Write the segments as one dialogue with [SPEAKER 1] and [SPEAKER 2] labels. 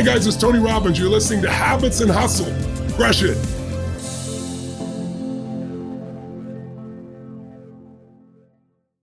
[SPEAKER 1] Hi, guys, it's Tony Robbins. You're listening to Habits and Hustle. Crush it.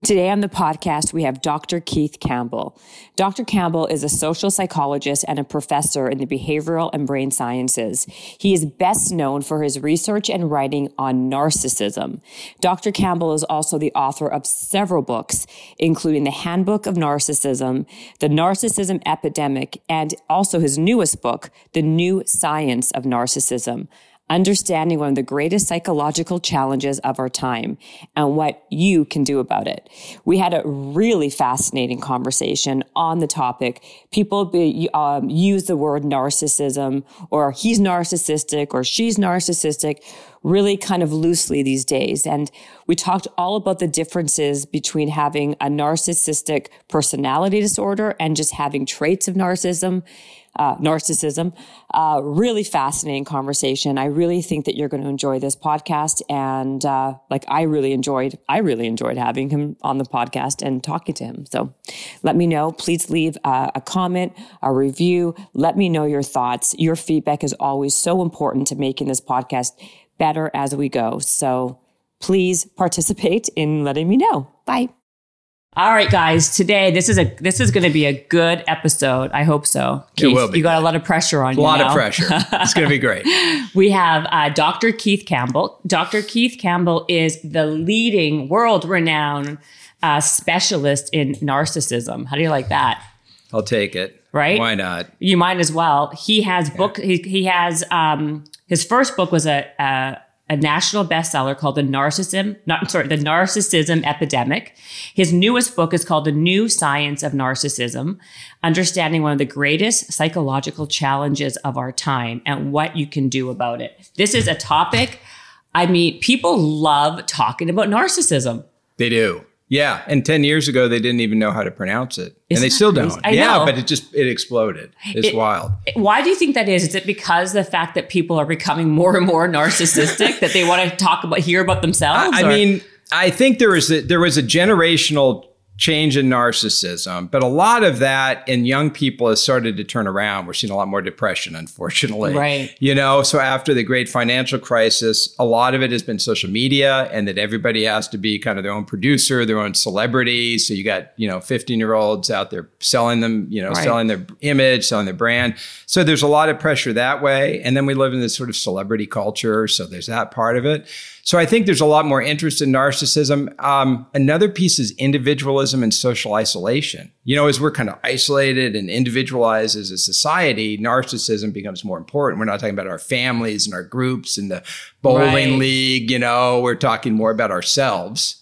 [SPEAKER 2] Today on the podcast, we have Dr. Keith Campbell. Dr. Campbell is a social psychologist and a professor in the behavioral and brain sciences. He is best known for his research and writing on narcissism. Dr. Campbell is also the author of several books, including The Handbook of Narcissism, The Narcissism Epidemic, and also his newest book, The New Science of Narcissism understanding one of the greatest psychological challenges of our time and what you can do about it. We had a really fascinating conversation on the topic. People be, um, use the word narcissism or he's narcissistic or she's narcissistic really kind of loosely these days. And we talked all about the differences between having a narcissistic personality disorder and just having traits of narcissism uh, narcissism. Uh, really fascinating conversation. I really think that you're going to enjoy this podcast, and uh, like I really enjoyed, I really enjoyed having him on the podcast and talking to him. So, let me know. Please leave a comment, a review. Let me know your thoughts. Your feedback is always so important to making this podcast better as we go. So, please participate in letting me know. Bye. All right, guys. Today, this is a this is going to be a good episode. I hope so. Keith,
[SPEAKER 3] it will be.
[SPEAKER 2] You got a lot of pressure on
[SPEAKER 3] a
[SPEAKER 2] you.
[SPEAKER 3] A lot
[SPEAKER 2] now.
[SPEAKER 3] of pressure. It's going to be great.
[SPEAKER 2] we have uh, Dr. Keith Campbell. Dr. Keith Campbell is the leading, world-renowned uh, specialist in narcissism. How do you like that?
[SPEAKER 3] I'll take it.
[SPEAKER 2] Right?
[SPEAKER 3] Why not?
[SPEAKER 2] You might as well. He has book. He, he has um, his first book was a, a a national bestseller called The Narcissism, not sorry, The Narcissism Epidemic. His newest book is called The New Science of Narcissism, understanding one of the greatest psychological challenges of our time and what you can do about it. This is a topic, I mean, people love talking about narcissism.
[SPEAKER 3] They do. Yeah, and 10 years ago they didn't even know how to pronounce it.
[SPEAKER 2] Isn't
[SPEAKER 3] and they still
[SPEAKER 2] crazy?
[SPEAKER 3] don't.
[SPEAKER 2] I
[SPEAKER 3] yeah,
[SPEAKER 2] know.
[SPEAKER 3] but it just it exploded. It's
[SPEAKER 2] It-
[SPEAKER 3] wild.
[SPEAKER 2] Why do you think that is? Is it because the fact that people are becoming more and more narcissistic that they want to talk about, hear about themselves?
[SPEAKER 3] I, I mean, I think there was a, there was a generational change in narcissism, but a lot of that in young people has started to turn around. We're seeing a lot more depression, unfortunately.
[SPEAKER 2] Right.
[SPEAKER 3] You know, so after the great financial crisis, a lot of it has been social media and that everybody has to be kind of their own producer, their own celebrity. So you got, you know, 15 year olds out there selling them, you know,
[SPEAKER 2] Right.
[SPEAKER 3] selling their image, selling their brand. So there's a lot of pressure that way. And then we live in this sort of celebrity culture. So there's that part of it. So I think there's a lot more interest in narcissism. Um, another piece is individualism and social isolation. You know, as we're kind of isolated and individualized as a society, narcissism becomes more important. We're not talking about our families and our groups and the bowling
[SPEAKER 2] Right.
[SPEAKER 3] league. You know, we're talking more about ourselves.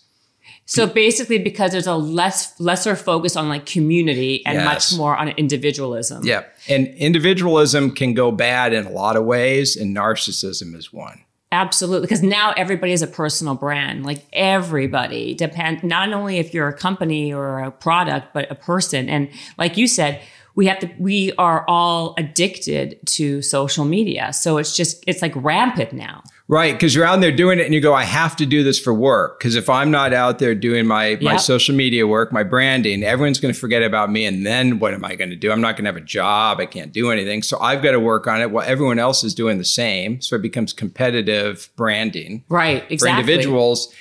[SPEAKER 2] So basically, because there's a less lesser focus on like community and
[SPEAKER 3] Yes.
[SPEAKER 2] much more on individualism.
[SPEAKER 3] Yeah. And individualism can go bad in a lot of ways, and narcissism is one.
[SPEAKER 2] Absolutely. Because now everybody is a personal brand. Like everybody depend not only if you're a company or a product, but a person. And like you said, we have to we are all addicted to social media. So it's just it's like rampant now.
[SPEAKER 3] Right, because you're out there doing it and you go, I have to do this for work. Because if I'm not out there doing my, my social media work, my branding, everyone's going to forget about me. And then what am I going to do? I'm not going to have a job. I can't do anything. So I've got to work on it while everyone else is doing the same. So it becomes competitive branding
[SPEAKER 2] Right.
[SPEAKER 3] for
[SPEAKER 2] Exactly.
[SPEAKER 3] individuals.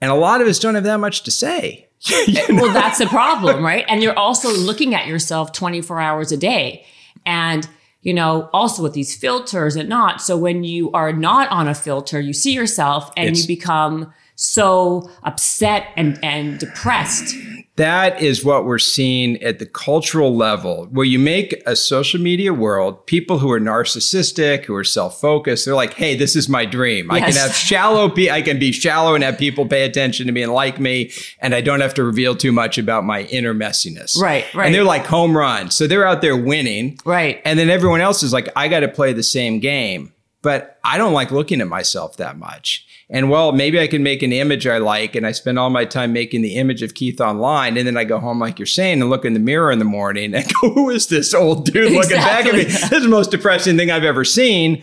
[SPEAKER 3] And a lot of us don't have that much to say.
[SPEAKER 2] Eh, well, that's the problem, right? And you're also looking at yourself 24 hours a day. And, you know, also with these filters and not. So when you are not on a filter, you see yourself and
[SPEAKER 3] It's-
[SPEAKER 2] you become so upset and, and depressed.
[SPEAKER 3] That is what we're seeing at the cultural level, where you make a social media world, people who are narcissistic, who are self-focused, they're like, hey, this is my dream. I can have shallow, pe- I can be shallow and have people pay attention to me and like me, and I don't have to reveal too much about my inner messiness.
[SPEAKER 2] Right, right.
[SPEAKER 3] And they're like home run, So they're out there winning.
[SPEAKER 2] Right.
[SPEAKER 3] And then everyone else is like, I got to play the same game. But I don't like looking at myself that much. And well, maybe I can make an image I like, and I spend all my time making the image of Keith online. And then I go home, like you're saying, and look in the mirror in the morning and go, Who is this old dude looking back at me? This is the most depressing thing I've ever seen.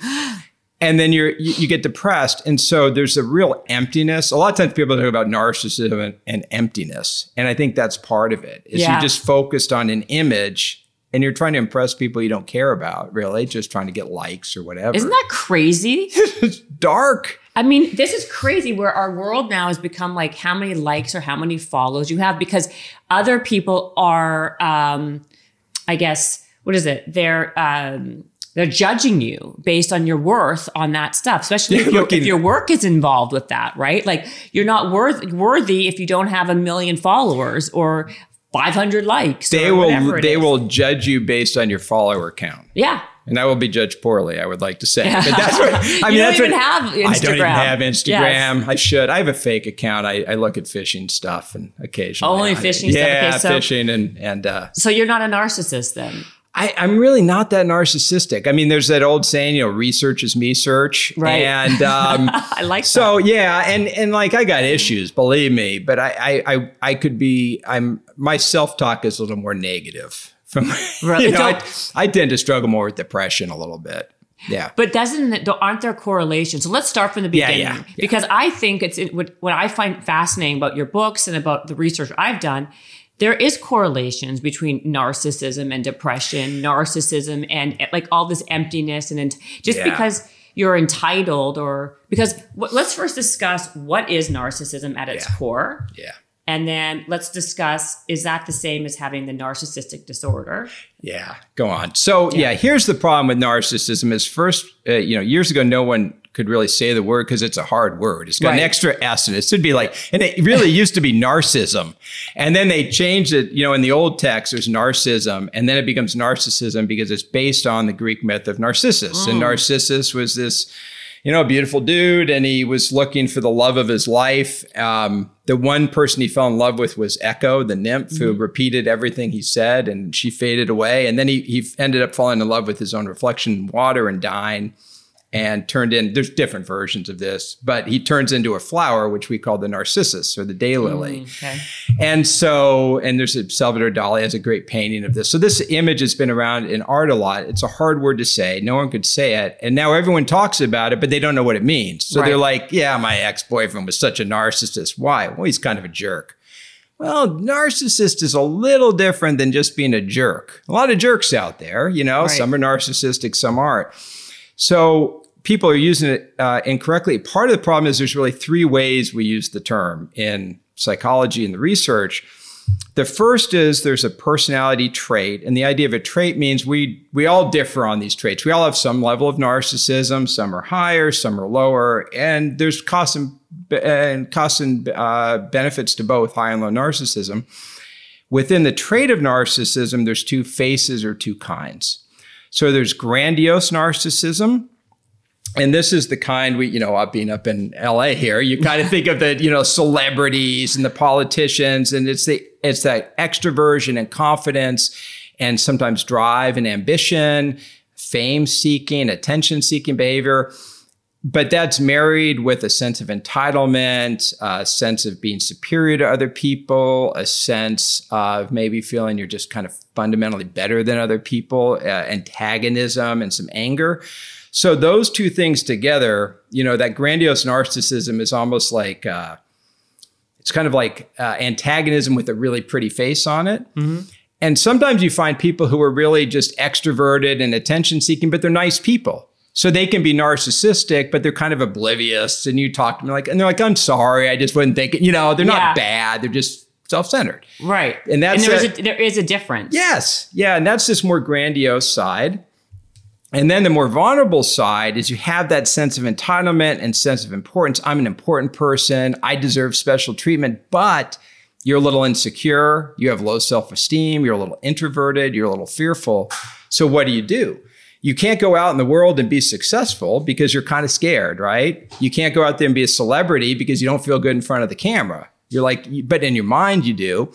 [SPEAKER 3] And then you're you, you get depressed, and so there's a real emptiness. A lot of times people talk about narcissism and, and emptiness, and I think that's part of it. Is
[SPEAKER 2] Yeah.
[SPEAKER 3] you're just focused on an image and you're trying to impress people you don't care about, really, just trying to get likes or whatever.
[SPEAKER 2] Isn't that crazy?
[SPEAKER 3] it's dark.
[SPEAKER 2] I mean, this is crazy where our world now has become like how many likes or how many follows you have because other people are, um, I guess, what is it? They're, um, they're judging you based on your worth on that stuff, especially if, your, if your work is involved with that, right? Like you're not worth, worthy if you don't have a million followers or 500 likes.
[SPEAKER 3] They will they is. will judge you based on your follower count.
[SPEAKER 2] Yeah.
[SPEAKER 3] And I will be judged poorly, I would like to say. But that's what
[SPEAKER 2] I mean. that's
[SPEAKER 3] what,
[SPEAKER 2] have Instagram.
[SPEAKER 3] I don't even have Instagram. Yes. I should. I have a fake account. I, I look at fishing stuff and occasionally.
[SPEAKER 2] Only fishing stuff.
[SPEAKER 3] Yeah, so, fishing and and. Uh,
[SPEAKER 2] so you're not a narcissist then.
[SPEAKER 3] I, am really not that narcissistic. I mean, there's that old saying, you know, research is me search.
[SPEAKER 2] Right.
[SPEAKER 3] And um,
[SPEAKER 2] I like
[SPEAKER 3] so
[SPEAKER 2] that.
[SPEAKER 3] yeah, and and like I got issues, believe me, but I I I, I could be I'm my self talk is a little more negative. From
[SPEAKER 2] right. you
[SPEAKER 3] know, I, I tend to struggle more with depression a little bit. Yeah.
[SPEAKER 2] But doesn't aren't there correlations? So let's start from the beginning
[SPEAKER 3] yeah, yeah, yeah.
[SPEAKER 2] because I think it's it, what what I find fascinating about your books and about the research I've done there is correlations between narcissism and depression, narcissism and eh, like all this emptiness and just yeah. because you're entitled or because let's first discuss what is narcissism at its
[SPEAKER 3] yeah.
[SPEAKER 2] core.
[SPEAKER 3] Yeah.
[SPEAKER 2] And then let's discuss is that the same as having the narcissistic disorder?
[SPEAKER 3] Yeah, go on. So, yeah, yeah here's the problem with narcissism is first, uh, you know, years ago, no one could really say the word because it's a hard word. It's got right. an extra S in it. It should be like, and it really used to be narcissism. And then they changed it, you know, in the old text, there's narcissism. And then it becomes narcissism because it's based on the Greek myth of Narcissus. Mm. And Narcissus was this, you know, a beautiful dude, and he was looking for the love of his life. Um, the one person he fell in love with was Echo, the nymph, mm-hmm. who repeated everything he said, and she faded away. And then he he ended up falling in love with his own reflection in water and dying and turned in there's different versions of this but he turns into a flower which we call the narcissus or the daylily mm, okay. and so and there's a salvador dali has a great painting of this so this image has been around in art a lot it's a hard word to say no one could say it and now everyone talks about it but they don't know what it means so right. they're like yeah my ex-boyfriend was such a narcissist why well he's kind of a jerk well, narcissist is a little different than just being a jerk. A lot of jerks out there, you know, right. some are narcissistic, some aren't. So people are using it uh, incorrectly. Part of the problem is there's really three ways we use the term in psychology and the research. The first is there's a personality trait, and the idea of a trait means we we all differ on these traits. We all have some level of narcissism. Some are higher, some are lower, and there's costs and, and costs and uh, benefits to both high and low narcissism. Within the trait of narcissism, there's two faces or two kinds. So there's grandiose narcissism, and this is the kind we, you know, being up in LA here, you kind of think of the, you know, celebrities and the politicians, and it's the it's that extroversion and confidence, and sometimes drive and ambition, fame seeking, attention seeking behavior. But that's married with a sense of entitlement, a sense of being superior to other people, a sense of maybe feeling you're just kind of fundamentally better than other people, uh, antagonism, and some anger. So those two things together, you know, that grandiose narcissism is almost like uh, it's kind of like uh, antagonism with a really pretty face on it. Mm-hmm. And sometimes you find people who are really just extroverted and attention seeking, but they're nice people. So they can be narcissistic, but they're kind of oblivious. And you talk to them like, and they're like, I'm sorry, I just wasn't thinking, you know, they're yeah. not bad. They're just self-centered.
[SPEAKER 2] Right.
[SPEAKER 3] And that's
[SPEAKER 2] and there, a, is a, there is a difference.
[SPEAKER 3] Yes. Yeah. And that's this more grandiose side. And then the more vulnerable side is you have that sense of entitlement and sense of importance. I'm an important person. I deserve special treatment, but you're a little insecure. You have low self esteem. You're a little introverted. You're a little fearful. So what do you do? You can't go out in the world and be successful because you're kind of scared, right? You can't go out there and be a celebrity because you don't feel good in front of the camera. You're like, but in your mind, you do.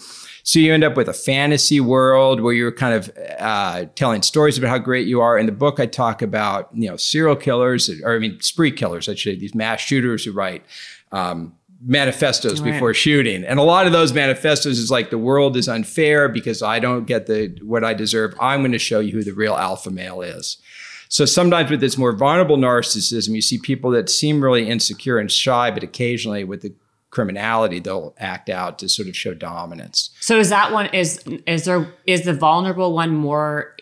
[SPEAKER 3] So you end up with a fantasy world where you're kind of uh, telling stories about how great you are. In the book, I talk about you know serial killers, or I mean spree killers, actually these mass shooters who write um, manifestos right. before shooting, and a lot of those manifestos is like the world is unfair because I don't get the what I deserve. I'm going to show you who the real alpha male is. So sometimes with this more vulnerable narcissism, you see people that seem really insecure and shy, but occasionally with the criminality, they'll act out to sort of show dominance.
[SPEAKER 2] So is that one is is there is the vulnerable one more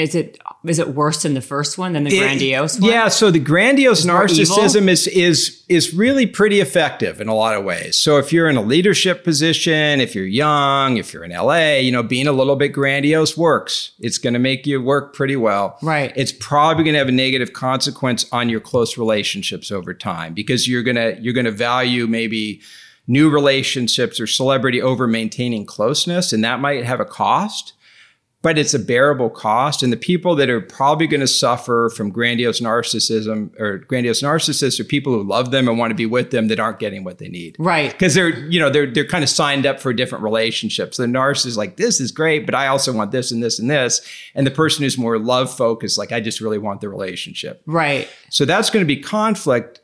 [SPEAKER 2] is it is it worse than the first one than the
[SPEAKER 3] It-
[SPEAKER 2] grandiose one?
[SPEAKER 3] Yeah, so the grandiose narcissism is is is really pretty effective in a lot of ways. So if you're in a leadership position, if you're young, if you're in LA, you know, being a little bit grandiose works. It's going to make you work pretty well.
[SPEAKER 2] Right.
[SPEAKER 3] It's probably going to have a negative consequence on your close relationships over time because you're going to you're going to value maybe new relationships or celebrity over maintaining closeness and that might have a cost but it's a bearable cost. And the people that are probably going to suffer from grandiose narcissism or grandiose narcissists are people who love them and want to be with them that aren't getting what they need.
[SPEAKER 2] Right.
[SPEAKER 3] Because they're, you know, they're they're kind of signed up for different relationships. The narcissist is like, this is great, but I also want this and this and this. And the person who's more love focused, like, I just really want the relationship.
[SPEAKER 2] Right.
[SPEAKER 3] So that's going to be conflict.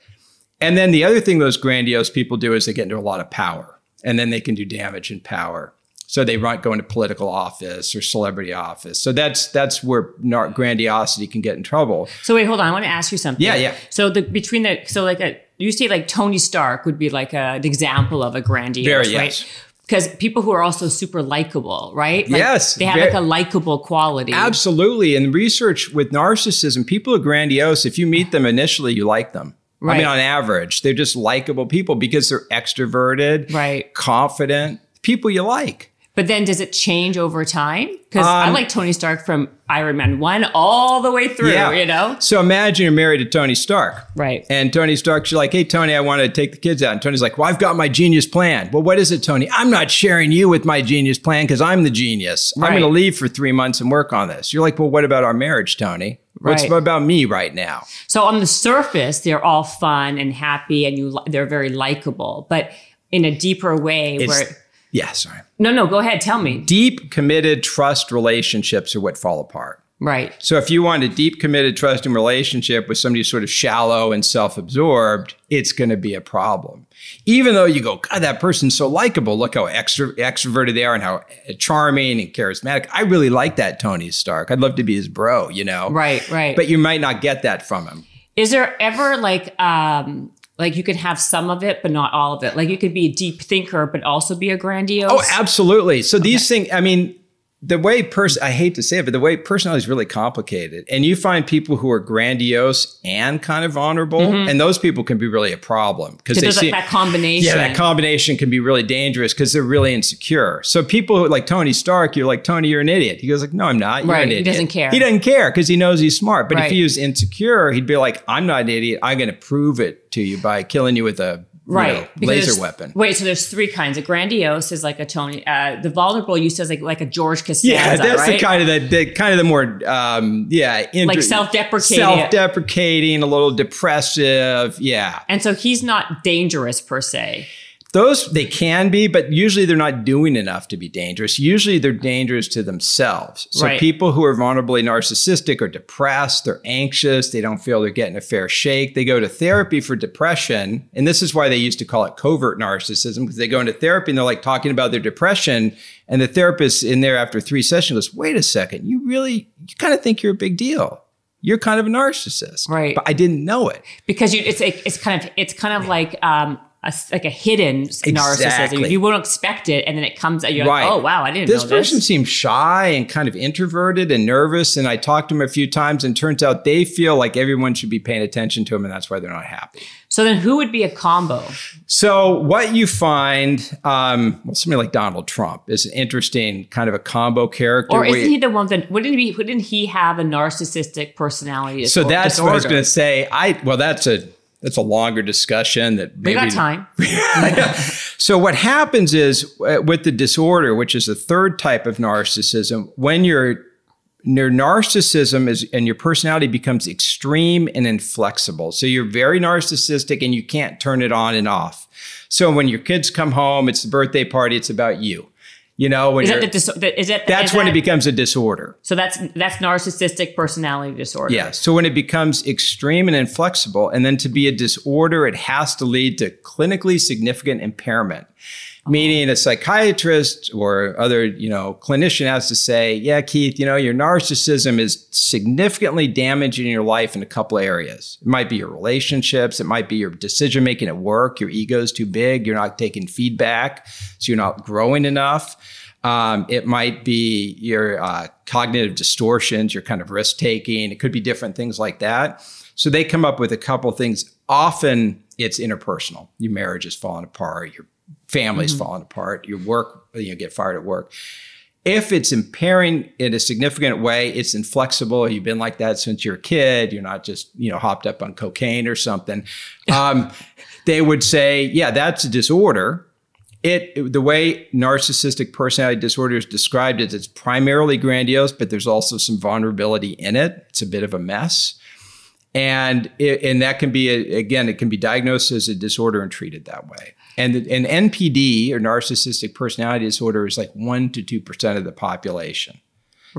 [SPEAKER 3] And then the other thing those grandiose people do is they get into a lot of power and then they can do damage in power. So they might go into political office or celebrity office. So that's that's where grandiosity can get in trouble.
[SPEAKER 2] So wait, hold on. I want to ask you something.
[SPEAKER 3] Yeah, yeah.
[SPEAKER 2] So the between the so like a you say like Tony Stark would be like a, an example of a grandiose,
[SPEAKER 3] Very,
[SPEAKER 2] right?
[SPEAKER 3] yes.
[SPEAKER 2] Because people who are also super likable, right? Like,
[SPEAKER 3] Yes,
[SPEAKER 2] they have
[SPEAKER 3] very-
[SPEAKER 2] like a likable quality.
[SPEAKER 3] Absolutely. And research with narcissism, people are grandiose. If you meet them initially, you like them. I mean, on average, they're just likable people because they're extroverted,
[SPEAKER 2] Right.
[SPEAKER 3] confident, people you like.
[SPEAKER 2] But then does it change over time? Because I
[SPEAKER 3] Um,
[SPEAKER 2] like Tony Stark from Iron Man one all the way through. yeah. You know.
[SPEAKER 3] So imagine you're married to Tony Stark.
[SPEAKER 2] Right.
[SPEAKER 3] And Tony Stark's like, hey, Tony, I want to take the kids out. And Tony's like, well, I've got my genius plan. Well, what is it, Tony? I'm not sharing you with my genius plan because I'm the genius. I'm going to leave for three months and work on this. You're like, well, what about our marriage, Tony? What's
[SPEAKER 2] Right.
[SPEAKER 3] about me right now?
[SPEAKER 2] So on the surface, they're all fun and happy, and you li- they're very likable. But in a deeper way,
[SPEAKER 3] It's,
[SPEAKER 2] where
[SPEAKER 3] yeah, sorry.
[SPEAKER 2] no, no, go ahead, tell me.
[SPEAKER 3] Deep, committed trust relationships are what fall apart.
[SPEAKER 2] Right.
[SPEAKER 3] So if you want a deep, committed, trusting relationship with somebody who's sort of shallow and self-absorbed, it's going to be a problem. Even though you go, God, that person's so likable. Look how extro- extroverted they are and how charming and charismatic. I really like that Tony Stark. I'd love to be his bro, you know.
[SPEAKER 2] Right. Right.
[SPEAKER 3] But you might not get that from him.
[SPEAKER 2] Is there ever like um like you could have some of it but not all of it? Like you could be a deep thinker but also be a grandiose.
[SPEAKER 3] Oh, absolutely. So these things, I mean, the way person I hate to say it, but the way personality is really complicated. And you find people who are grandiose and kind of vulnerable, mm-hmm. and those people can be really a problem because they
[SPEAKER 2] there's
[SPEAKER 3] see
[SPEAKER 2] like that combination.
[SPEAKER 3] Yeah, that combination can be really dangerous because they're really insecure. So people who- like Tony Stark, you're like, Tony, you're an idiot. He goes like, no, I'm not. You're
[SPEAKER 2] Right, he doesn't care.
[SPEAKER 3] He doesn't care because he knows he's smart. But
[SPEAKER 2] Right.
[SPEAKER 3] if he was insecure, he'd be like, I'm not an idiot. I'm going to prove it to you by killing you with a you
[SPEAKER 2] Right.
[SPEAKER 3] know, laser weapon.
[SPEAKER 2] Wait, so there's three kinds. A grandiose is like a Tony. Uh, the vulnerable you says like like a George Costanza.
[SPEAKER 3] Yeah, that's
[SPEAKER 2] right?
[SPEAKER 3] the kind of the, the kind of the more um, yeah inter-
[SPEAKER 2] Like self-deprecating.
[SPEAKER 3] self-deprecating, a little depressive. Yeah,
[SPEAKER 2] And so he's not dangerous per se.
[SPEAKER 3] Those they can be, but usually they're not doing enough to be dangerous. Usually they're dangerous to themselves. So
[SPEAKER 2] Right.
[SPEAKER 3] people who are vulnerably narcissistic are depressed, they're anxious, they don't feel they're getting a fair shake. They go to therapy for depression, and this is why they used to call it covert narcissism because they go into therapy and they're like talking about their depression, and the therapist in there after three sessions goes, "Wait a second, you really you kind of think you're a big deal." You're kind of a narcissist,
[SPEAKER 2] Right.
[SPEAKER 3] But I didn't know it.
[SPEAKER 2] because you, it's it's kind of it's kind of like um a, like a hidden narcissism. You won't expect it, and then it comes out. You're
[SPEAKER 3] Right.
[SPEAKER 2] like, oh wow, I didn't
[SPEAKER 3] this
[SPEAKER 2] know
[SPEAKER 3] person
[SPEAKER 2] this.
[SPEAKER 3] seems shy and kind of introverted and nervous. And I talked to them a few times, and turns out they feel like everyone should be paying attention to them, and that's why they're not happy.
[SPEAKER 2] So then, who would be a combo?
[SPEAKER 3] So what you find, um, well, somebody like Donald Trump is an interesting kind of a combo character.
[SPEAKER 2] Or isn't he the one that wouldn't he wouldn't he have a narcissistic personality?
[SPEAKER 3] Disorder?
[SPEAKER 2] so
[SPEAKER 3] that's what I was going to say. I well, that's a that's a longer discussion that
[SPEAKER 2] We
[SPEAKER 3] maybe
[SPEAKER 2] got time.
[SPEAKER 3] So what happens is uh, with the disorder, which is the third type of narcissism, when your your narcissism is and your personality becomes extreme and inflexible. So you're very narcissistic and you can't turn it on and off. So when your kids come home, it's the birthday party, it's about you. You know, when
[SPEAKER 2] Is that the dis- is that
[SPEAKER 3] that's
[SPEAKER 2] is
[SPEAKER 3] when
[SPEAKER 2] that-
[SPEAKER 3] it becomes a disorder.
[SPEAKER 2] So that's that's narcissistic personality disorder.
[SPEAKER 3] Yeah. So when it becomes extreme and inflexible, and then to be a disorder, it has to lead to clinically significant impairment. Meaning a psychiatrist or other, you know, clinician has to say, yeah, Keith, you know, your narcissism is significantly damaging your life in a couple areas. It might be your relationships, it might be your decision making at work, your ego is too big, you're not taking feedback, so you're not growing enough. Um, it might be your uh, cognitive distortions, your kind of risk taking. It could be different things like that. So they come up with a couple things. Often it's interpersonal. Your marriage is falling apart. Your family's mm-hmm. falling apart. Your work, you know, get fired at work. If it's impairing in a significant way, it's inflexible. You've been like that since you're a kid. You're not just you know hopped up on cocaine or something. Um, they would say, yeah, that's a disorder it the way narcissistic personality disorder is described is it's primarily grandiose, but there's also some vulnerability in it. It's a bit of a mess. And, it, and that can be, a, again, it can be diagnosed as a disorder and treated that way. And an NPD or narcissistic personality disorder is like 1% to 2% of the population.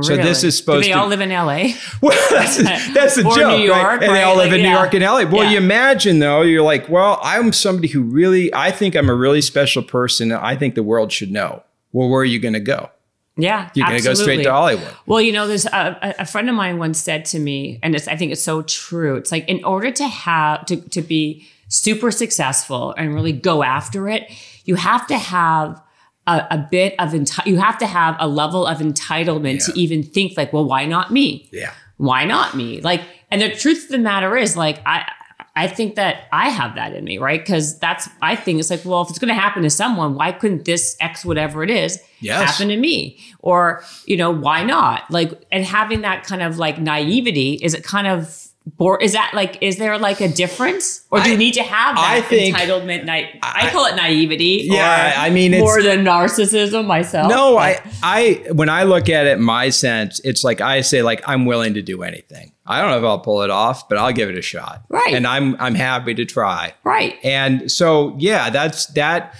[SPEAKER 2] So
[SPEAKER 3] this is supposed
[SPEAKER 2] Do they
[SPEAKER 3] to.
[SPEAKER 2] all live in LA?
[SPEAKER 3] Well, that's, that's the
[SPEAKER 2] or
[SPEAKER 3] joke,
[SPEAKER 2] New York,
[SPEAKER 3] right? And they all live
[SPEAKER 2] Like,
[SPEAKER 3] in New
[SPEAKER 2] yeah.
[SPEAKER 3] York and LA. Well,
[SPEAKER 2] Yeah.
[SPEAKER 3] you imagine though, you're like, well, I'm somebody who really, I think I'm a really special person. and I think the world should know. Well, where are you going to go?
[SPEAKER 2] Yeah,
[SPEAKER 3] You're going to go straight to Hollywood.
[SPEAKER 2] Well, you know, there's a, a- a friend of mine once said to me, and it's, I think it's so true. It's like in order to have to to be super successful and really go after it, you have to have a, a bit of enti- you have to have a level of entitlement to even think like, well, why not me?
[SPEAKER 3] Yeah.
[SPEAKER 2] Why not me? Like, and the truth of the matter is, like, I. I think that I have that in me, right? Because that's I think it's like, well, if it's going to happen to someone, why couldn't this X whatever it is
[SPEAKER 3] Yes.
[SPEAKER 2] happen to me? Or you know, why not? Like, and having that kind of like naivety is it kind of bore? Is that like, is there like a difference, or do
[SPEAKER 3] I-
[SPEAKER 2] you need to have that
[SPEAKER 3] I think-
[SPEAKER 2] entitlement? Na- I, call it naivety.
[SPEAKER 3] Yeah, I mean, it's-
[SPEAKER 2] more than narcissism myself.
[SPEAKER 3] No,
[SPEAKER 2] but-
[SPEAKER 3] I, I, when I look at it, my sense, it's like I say, like I'm willing to do anything. I don't know if I'll pull it off, but I'll give it a shot.
[SPEAKER 2] Right.
[SPEAKER 3] And I'm, I'm happy to try.
[SPEAKER 2] right.
[SPEAKER 3] And so, yeah, that's that.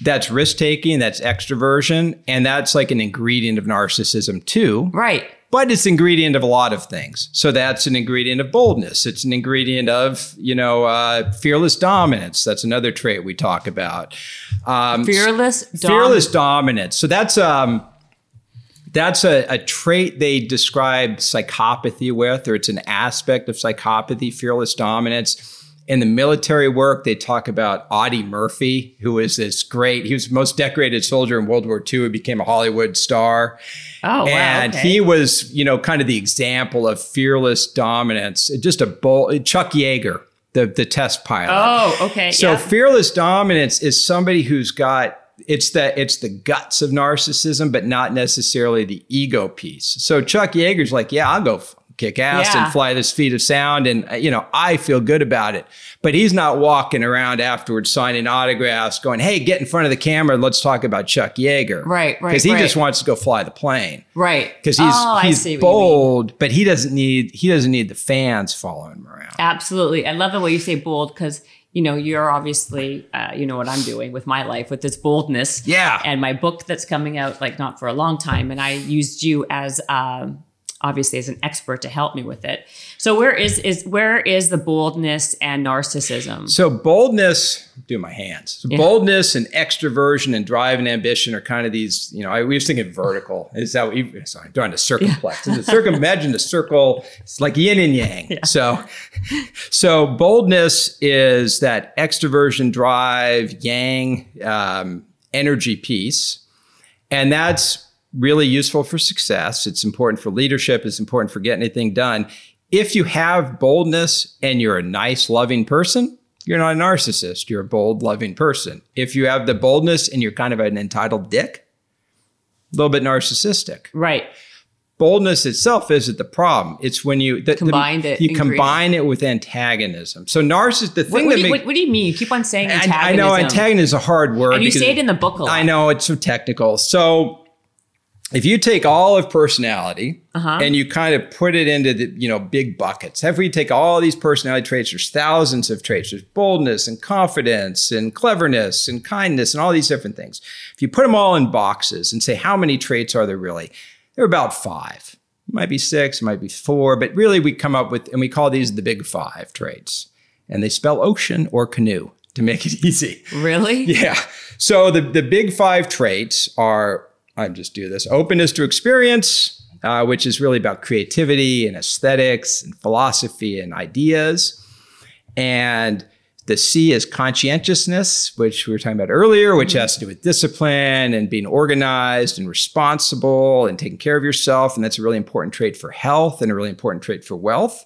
[SPEAKER 3] That's risk taking. That's extroversion, and that's like an ingredient of narcissism too.
[SPEAKER 2] Right.
[SPEAKER 3] But it's ingredient of a lot of things. So that's an ingredient of boldness. It's an ingredient of you know uh, fearless dominance. That's another trait we talk about. Um,
[SPEAKER 2] Fearless. dom-
[SPEAKER 3] fearless dominance. So that's um that's a, a trait they describe psychopathy with, or it's an aspect of psychopathy, fearless dominance. In the military work, they talk about Audie Murphy, who was this great, he was the most decorated soldier in World War II, he became a Hollywood star.
[SPEAKER 2] Oh wow.
[SPEAKER 3] and
[SPEAKER 2] okay.
[SPEAKER 3] he was, you know, kind of the example of fearless dominance. Just a bold Chuck Yeager, the, the test pilot.
[SPEAKER 2] Oh, okay.
[SPEAKER 3] So
[SPEAKER 2] yeah.
[SPEAKER 3] fearless dominance is somebody who's got it's the it's the guts of narcissism, but not necessarily the ego piece. So Chuck Yeager's like, yeah, I'll go kick ass
[SPEAKER 2] Yeah.
[SPEAKER 3] and fly this speed of sound, and uh, you know I feel good about it. But he's not walking around afterwards signing autographs, going, "Hey, get in front of the camera, let's talk about Chuck Yeager."
[SPEAKER 2] Right, right,
[SPEAKER 3] Because he
[SPEAKER 2] right.
[SPEAKER 3] just wants to go fly the plane
[SPEAKER 2] right.
[SPEAKER 3] because he's
[SPEAKER 2] oh,
[SPEAKER 3] he's
[SPEAKER 2] see what you mean.
[SPEAKER 3] bold, but he doesn't need he doesn't need the fans following him around.
[SPEAKER 2] Absolutely. I love the way you say bold because, you know, you're obviously, uh, you know what I'm doing with my life with this boldness.
[SPEAKER 3] Yeah.
[SPEAKER 2] And my book that's coming out, like, not for a long time. And I used you as, um, obviously as an expert to help me with it. So where is is where is the boldness and narcissism?
[SPEAKER 3] So boldness, do my hands. So
[SPEAKER 2] Yeah.
[SPEAKER 3] Boldness and extroversion and drive and ambition are kind of these, you know, I we was thinking vertical. Is that what you, sorry, I'm drawing a circumplex. Is it circum, imagine the circle, it's like yin and yang. So, so boldness is that extroversion drive, yang, um, energy piece. And that's really useful for success. It's important for leadership. It's important for getting anything done. If you have boldness and you're a nice, loving person, you're not a narcissist. You're a bold, loving person. If you have the boldness and you're kind of an entitled dick, a little bit narcissistic.
[SPEAKER 2] right.
[SPEAKER 3] Boldness itself isn't the problem. It's when you the,
[SPEAKER 2] Combine the
[SPEAKER 3] you combine it with antagonism. So narcissist, the thing
[SPEAKER 2] what,
[SPEAKER 3] that
[SPEAKER 2] do you,
[SPEAKER 3] makes
[SPEAKER 2] what, what do you mean? You keep on saying antagonism.
[SPEAKER 3] I know antagonism is a hard word.
[SPEAKER 2] And you say it in the book a lot.
[SPEAKER 3] I know it's so technical. So if you take all of personality
[SPEAKER 2] Uh-huh.
[SPEAKER 3] and you kind of put it into the you know big buckets, if we take all these personality traits, there's thousands of traits. There's boldness and confidence and cleverness and kindness and all these different things. If you put them all in boxes and say how many traits are there really, there are about five. It might be six, it might be four, but really we come up with and we call these the big five traits. And they spell ocean or canoe to make it easy.
[SPEAKER 2] Really?
[SPEAKER 3] Yeah. So the, the big five traits are I just do this openness to experience, uh, which is really about creativity and aesthetics and philosophy and ideas. And the C is conscientiousness, which we were talking about earlier, which has to do with discipline and being organized and responsible and taking care of yourself. And that's a really important trait for health and a really important trait for wealth.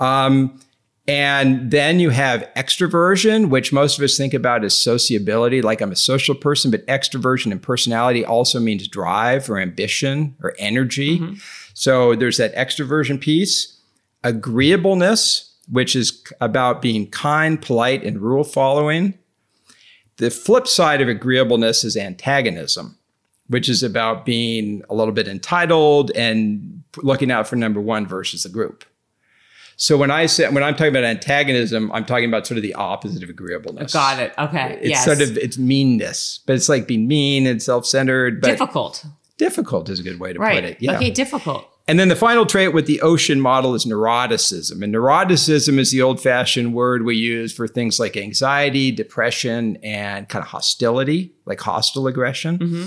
[SPEAKER 3] Um, and then you have extroversion, which most of us think about as sociability, like I'm a social person, but extroversion and personality also means drive or ambition or energy. Mm-hmm. So there's that extroversion piece, agreeableness, which is about being kind, polite, and rule following. The flip side of agreeableness is antagonism, which is about being a little bit entitled and looking out for number one versus the group. So when I say when I'm talking about antagonism, I'm talking about sort of the opposite of agreeableness.
[SPEAKER 2] Got it. Okay.
[SPEAKER 3] It's
[SPEAKER 2] yes.
[SPEAKER 3] sort of it's meanness, but it's like being mean and self-centered. But
[SPEAKER 2] difficult.
[SPEAKER 3] Difficult is a good way to
[SPEAKER 2] right.
[SPEAKER 3] put it. Yeah.
[SPEAKER 2] Okay, difficult.
[SPEAKER 3] And then the final trait with the ocean model is neuroticism. And neuroticism is the old fashioned word we use for things like anxiety, depression, and kind of hostility, like hostile aggression. Mm-hmm.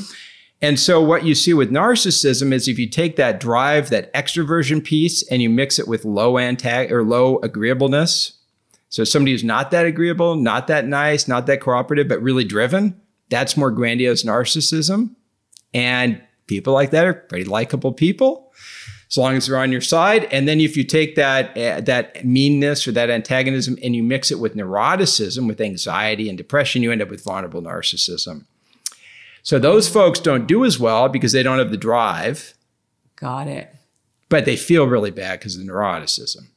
[SPEAKER 3] And so what you see with narcissism is if you take that drive, that extroversion piece, and you mix it with low antag or low agreeableness. So somebody who's not that agreeable, not that nice, not that cooperative, but really driven, that's more grandiose narcissism. And people like that are pretty likable people, as long as they're on your side. And then if you take that uh, that meanness or that antagonism and you mix it with neuroticism, with anxiety and depression, you end up with vulnerable narcissism. So those folks don't do as well because they don't have the drive.
[SPEAKER 2] Got it.
[SPEAKER 3] But they feel really bad because of the neuroticism.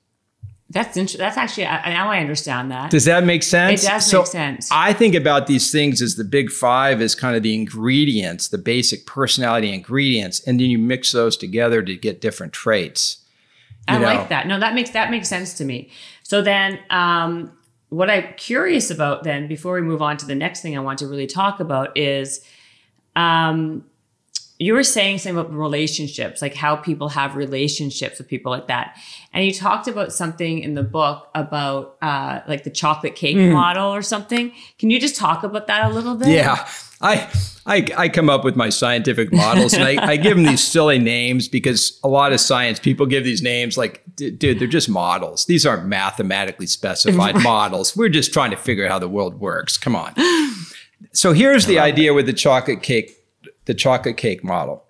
[SPEAKER 2] That's int- that's actually now I understand that.
[SPEAKER 3] Does that make sense?
[SPEAKER 2] It does
[SPEAKER 3] so
[SPEAKER 2] make sense.
[SPEAKER 3] I think about these things as the big five as kind of the ingredients, the basic personality ingredients, and then you mix those together to get different traits.
[SPEAKER 2] I know? like that. No, that makes that makes sense to me. So then, um, what I'm curious about then, before we move on to the next thing I want to really talk about is um, you were saying something about relationships, like how people have relationships with people like that. And you talked about something in the book about uh, like the chocolate cake mm. model or something. Can you just talk about that a little bit?
[SPEAKER 3] Yeah. I, I, I come up with my scientific models and I, I give them these silly names because a lot of science people give these names like, dude, they're just models. These aren't mathematically specified models. We're just trying to figure out how the world works. Come on. So here's the idea with the chocolate cake, the chocolate cake model.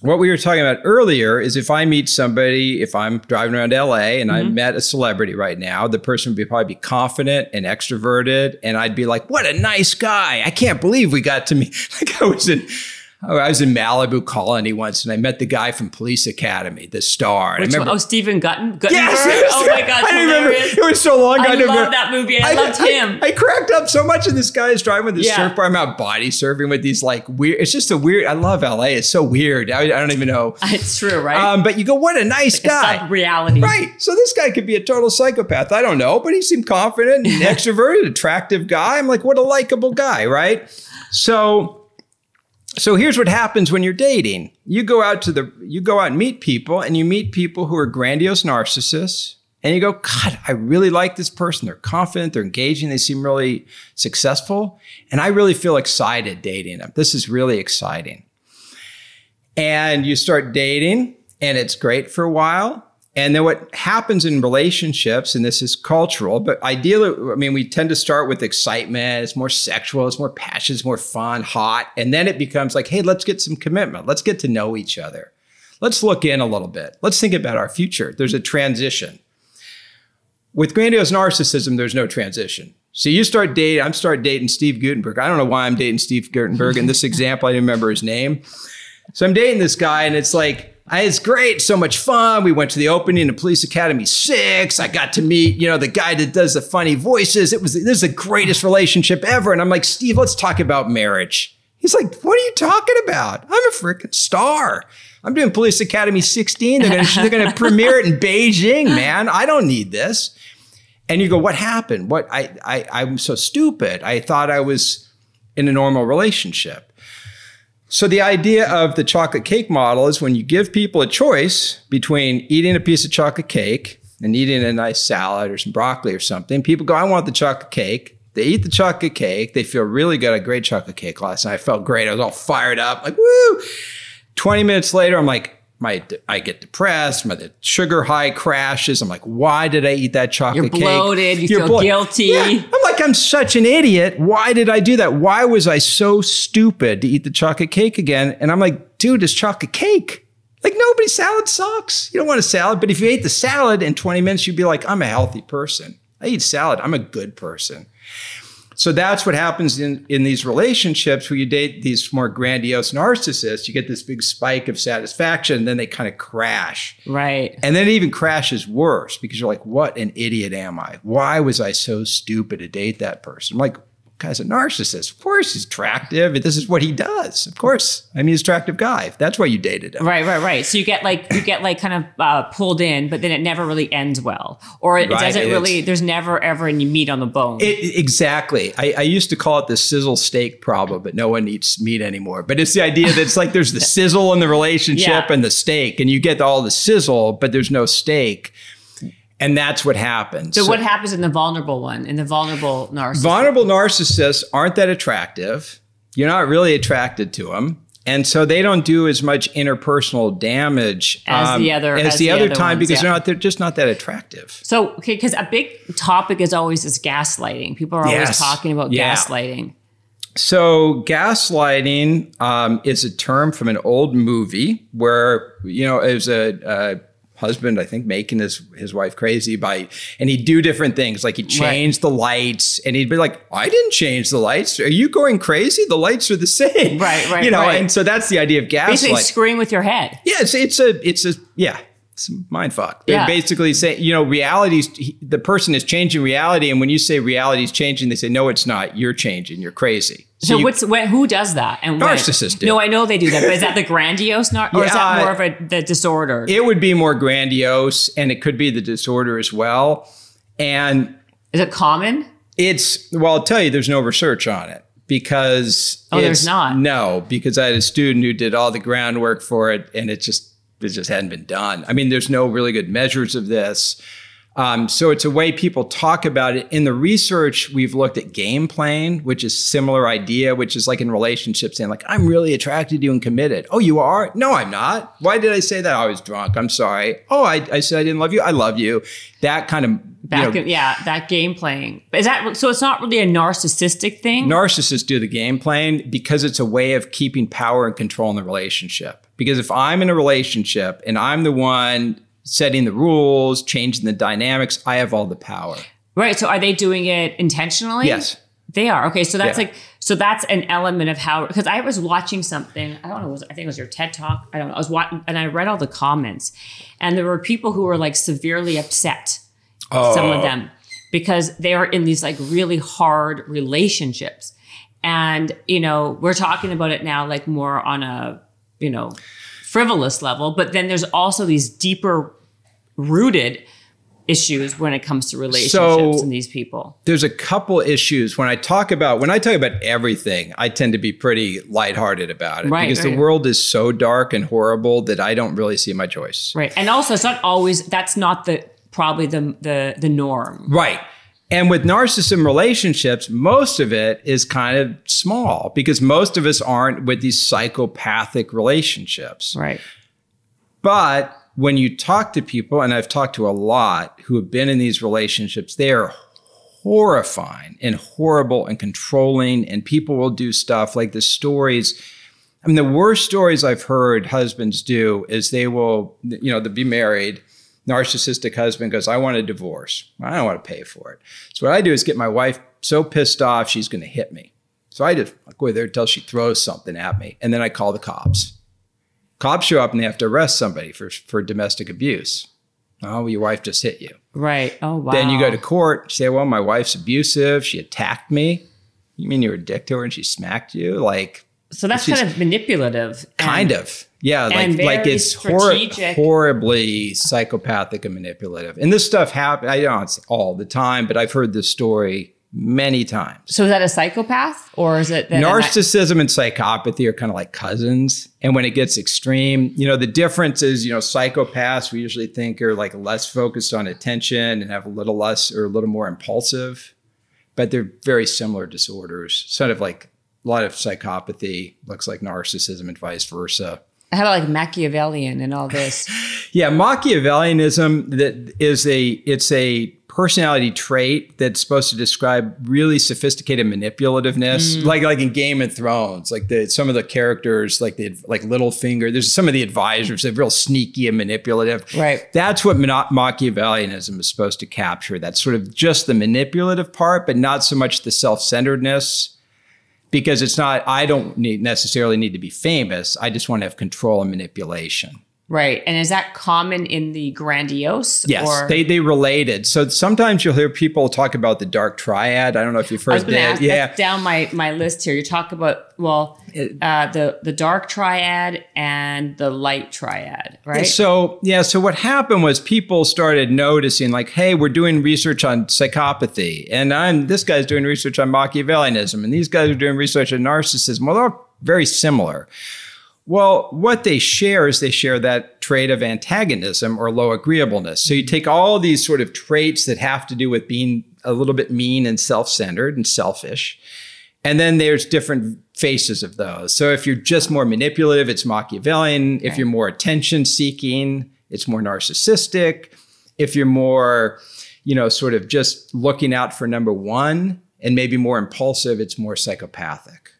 [SPEAKER 3] What we were talking about earlier is if I meet somebody, if I'm driving around LA and mm-hmm. I met a celebrity right now, the person would be probably be confident and extroverted, and I'd be like, "What a nice guy! I can't believe we got to meet." Like I was in Oh, I was in Malibu Colony once, and I met the guy from Police Academy, the star.
[SPEAKER 2] Which
[SPEAKER 3] I remember,
[SPEAKER 2] one? Oh, Stephen Gutton. Guttenberg?
[SPEAKER 3] Yes,
[SPEAKER 2] oh my god,
[SPEAKER 3] I remember. It was so long.
[SPEAKER 2] I,
[SPEAKER 3] I
[SPEAKER 2] love that movie. I, I loved him.
[SPEAKER 3] I, I, cracked up so much, and this guy is driving with the
[SPEAKER 2] yeah.
[SPEAKER 3] surfboard. I'm out body surfing with these like weird. It's just a weird. I love LA. It's so weird. I, I don't even know.
[SPEAKER 2] It's true, right?
[SPEAKER 3] Um, but you go, what a nice
[SPEAKER 2] like
[SPEAKER 3] guy.
[SPEAKER 2] reality,
[SPEAKER 3] right? So this guy could be a total psychopath. I don't know, but he seemed confident and extroverted, attractive guy. I'm like, what a likable guy, right? So so here's what happens when you're dating. You go out to the you go out and meet people and you meet people who are grandiose narcissists and you go, "God, I really like this person. They're confident, they're engaging, they seem really successful, and I really feel excited dating them. This is really exciting." And you start dating and it's great for a while and then what happens in relationships, and this is cultural, but ideally, I mean, we tend to start with excitement. It's more sexual, it's more passion, it's more fun, hot. And then it becomes like, hey, let's get some commitment. Let's get to know each other. Let's look in a little bit. Let's think about our future. There's a transition. With grandiose narcissism, there's no transition. So you start dating, I'm start dating Steve Guttenberg. I don't know why I'm dating Steve Guttenberg. In this example, I didn't remember his name. So I'm dating this guy, and it's like, Uh, it's great, so much fun. We went to the opening of Police Academy 6. I got to meet, you know, the guy that does the funny voices. It was this is the greatest relationship ever. And I'm like, Steve, let's talk about marriage. He's like, what are you talking about? I'm a freaking star. I'm doing Police Academy 16. They're gonna, they're gonna premiere it in Beijing, man. I don't need this. And you go, what happened? What I, I I'm so stupid. I thought I was in a normal relationship. So, the idea of the chocolate cake model is when you give people a choice between eating a piece of chocolate cake and eating a nice salad or some broccoli or something, people go, I want the chocolate cake. They eat the chocolate cake. They feel really good. A great chocolate cake last night. I felt great. I was all fired up, like, woo. 20 minutes later, I'm like, my I get depressed, my the sugar high crashes. I'm like, why did I eat that chocolate
[SPEAKER 2] You're bloated,
[SPEAKER 3] cake?
[SPEAKER 2] you feel guilty.
[SPEAKER 3] Yeah. I'm like, I'm such an idiot. Why did I do that? Why was I so stupid to eat the chocolate cake again? And I'm like, dude, it's chocolate cake. Like nobody salad sucks. You don't want a salad, but if you ate the salad in 20 minutes, you'd be like, I'm a healthy person. I eat salad. I'm a good person. So that's what happens in, in these relationships where you date these more grandiose narcissists. You get this big spike of satisfaction, and then they kind of crash.
[SPEAKER 2] Right.
[SPEAKER 3] And then it even crashes worse because you're like, what an idiot am I? Why was I so stupid to date that person? I'm like, guy's a narcissist. Of course he's attractive. This is what he does. Of course. I mean, he's an attractive guy. That's why you dated him.
[SPEAKER 2] Right, right, right. So you get like you get like kind of uh, pulled in, but then it never really ends well, or it,
[SPEAKER 3] Right,
[SPEAKER 2] doesn't
[SPEAKER 3] it's-
[SPEAKER 2] really. There's never ever any meat on the bone.
[SPEAKER 3] It, exactly. I, I used to call it the sizzle steak problem, but no one eats meat anymore. But it's the idea that it's like there's the sizzle in the relationship
[SPEAKER 2] Yeah.
[SPEAKER 3] and the steak, and you get all the sizzle, but there's no steak. And that's what happens.
[SPEAKER 2] so what happens in the vulnerable one, in the vulnerable narcissist?
[SPEAKER 3] vulnerable narcissists aren't that attractive. You're not really attracted to them. And so they don't do as much interpersonal damage um,
[SPEAKER 2] As the other-
[SPEAKER 3] as,
[SPEAKER 2] as
[SPEAKER 3] the,
[SPEAKER 2] the
[SPEAKER 3] other
[SPEAKER 2] other
[SPEAKER 3] time
[SPEAKER 2] ones,
[SPEAKER 3] because
[SPEAKER 2] yeah.
[SPEAKER 3] they're not they're just not that attractive.
[SPEAKER 2] so okay, because a big topic is always this gaslighting. People are always
[SPEAKER 3] Yes.
[SPEAKER 2] talking about
[SPEAKER 3] Yeah.
[SPEAKER 2] gaslighting.
[SPEAKER 3] So gaslighting um, is a term from an old movie where you know it was a, a husband, I think, making his his wife crazy by, and he'd do different things like he'd change the lights, and he'd be like, "I didn't change the lights. Are you going crazy? The lights are the same."
[SPEAKER 2] Right, right,
[SPEAKER 3] You know,
[SPEAKER 2] right.
[SPEAKER 3] and so that's the idea of
[SPEAKER 2] Basically,
[SPEAKER 3] gaslighting.
[SPEAKER 2] screwing with your head.
[SPEAKER 3] Yeah, it's it's a it's a yeah. It's mind fuck. They're
[SPEAKER 2] Yeah.
[SPEAKER 3] basically saying, you know, reality's the person is changing reality, and when you say reality's changing, they say, no, it's not. You're changing. You're crazy.
[SPEAKER 2] So,
[SPEAKER 3] you-
[SPEAKER 2] what's who does that? And?
[SPEAKER 3] Narcissists do.
[SPEAKER 2] No, I know they do that, but is that the grandiose nar- or is that more of a the disorder?
[SPEAKER 3] it would be more grandiose, and it could be the disorder as well. And
[SPEAKER 2] is it common?
[SPEAKER 3] it's well, I'll tell you, there's no research on it because
[SPEAKER 2] Oh, there's not?
[SPEAKER 3] No, because I had a student who did all the groundwork for it, and it just it just hadn't been done. I mean, there's no really good measures of this. Um, so it's a way people talk about it. In the research, we've looked at game playing, which is similar idea, which is like in relationships saying like, I'm really attracted to you and committed. Oh, you are? No, I'm not. Why did I say that? I was drunk. I'm sorry. Oh, I, I said I didn't love you. I love you. That kind of
[SPEAKER 2] Back
[SPEAKER 3] you know,
[SPEAKER 2] yeah, that game playing. Is that so? It's not really a narcissistic thing.
[SPEAKER 3] narcissists do the game playing because it's a way of keeping power and control in the relationship. Because if I'm in a relationship and I'm the one setting the rules, changing the dynamics, I have all the power.
[SPEAKER 2] right. So are they doing it intentionally?
[SPEAKER 3] Yes.
[SPEAKER 2] They are. Okay. So that's
[SPEAKER 3] Yeah.
[SPEAKER 2] like so that's an element of how because I was watching something. I don't know. Was I think it was your TED talk. I don't know. I was watching and I read all the comments, and there were people who were like severely upset. Some of oh. them because they are in these like really hard relationships, and you know we're talking about it now like more on a you know frivolous level, but then there's also these deeper rooted issues when it comes to relationships
[SPEAKER 3] So-
[SPEAKER 2] and these people.
[SPEAKER 3] There's a couple issues when I talk about when I talk about everything, I tend to be pretty lighthearted about it
[SPEAKER 2] Right,
[SPEAKER 3] because
[SPEAKER 2] right.
[SPEAKER 3] the world is so dark and horrible that I don't really see my choice.
[SPEAKER 2] Right. And also it's not always that's not the probably the the the norm.
[SPEAKER 3] Right. And with narcissism relationships, most of it is kind of small because most of us aren't with these psychopathic relationships.
[SPEAKER 2] Right.
[SPEAKER 3] But when you talk to people, and I've talked to a lot who have been in these relationships, they are horrifying and horrible and controlling. And people will do stuff like the stories. I mean, the worst stories I've heard husbands do is they will, you know, they'll be married. Narcissistic husband goes, I want a divorce. I don't want to pay for it. So what I do is get my wife so pissed off, she's going to hit me. So I just go there until she throws something at me. And then I call the cops. Cops show up and they have to arrest somebody for, for domestic abuse. Oh, your wife just hit you.
[SPEAKER 2] Right. Oh wow.
[SPEAKER 3] Then you go to court, say, well, my wife's abusive. She attacked me. You mean you were a dick to her and she smacked you? Like,
[SPEAKER 2] So that's kind of manipulative. and-
[SPEAKER 3] kind of. Yeah, like
[SPEAKER 2] and
[SPEAKER 3] like it's hor- horribly psychopathic and manipulative. And this stuff happens. I don't say all the time, but I've heard this story many times.
[SPEAKER 2] So is that a psychopath or is it
[SPEAKER 3] Narcissism and psychopathy are kind of like cousins. And when it gets extreme, you know, the difference is, you know, psychopaths we usually think are like less focused on attention and have a little less or a little more impulsive. but they're very similar disorders. Sort of like a lot of psychopathy looks like narcissism and vice versa.
[SPEAKER 2] How about like Machiavellian and all this?
[SPEAKER 3] yeah, Machiavellianism that is a it's a personality trait that's supposed to describe really sophisticated manipulativeness, mm. like like in Game of Thrones, like the some of the characters, like the like Littlefinger. There's some of the advisors that real sneaky and manipulative.
[SPEAKER 2] Right.
[SPEAKER 3] That's what Machiavellianism is supposed to capture. That's sort of just the manipulative part, but not so much the self-centeredness. Because it's not, I don't need, necessarily need to be famous. I just want to have control and manipulation.
[SPEAKER 2] Right. And is that common in the grandiose?
[SPEAKER 3] Yes, or? they they related. So sometimes you'll hear people talk about the dark triad. I don't know if you've heard
[SPEAKER 2] that. yeah. down my, my list here. You talk about well uh, the the dark triad and the light triad, right?
[SPEAKER 3] So yeah. So what happened was people started noticing like, hey, we're doing research on psychopathy, and I'm this guy's doing research on Machiavellianism, and these guys are doing research on narcissism. Well, they're all very similar. Well, what they share is they share that trait of antagonism or low agreeableness. So you mm-hmm. take all these sort of traits that have to do with being a little bit mean and self centered and selfish. And then there's different faces of those. So if you're just more manipulative, it's Machiavellian. If you're more attention seeking, it's more narcissistic. If you're more, you know, sort of just looking out for number one and maybe more impulsive, it's more psychopathic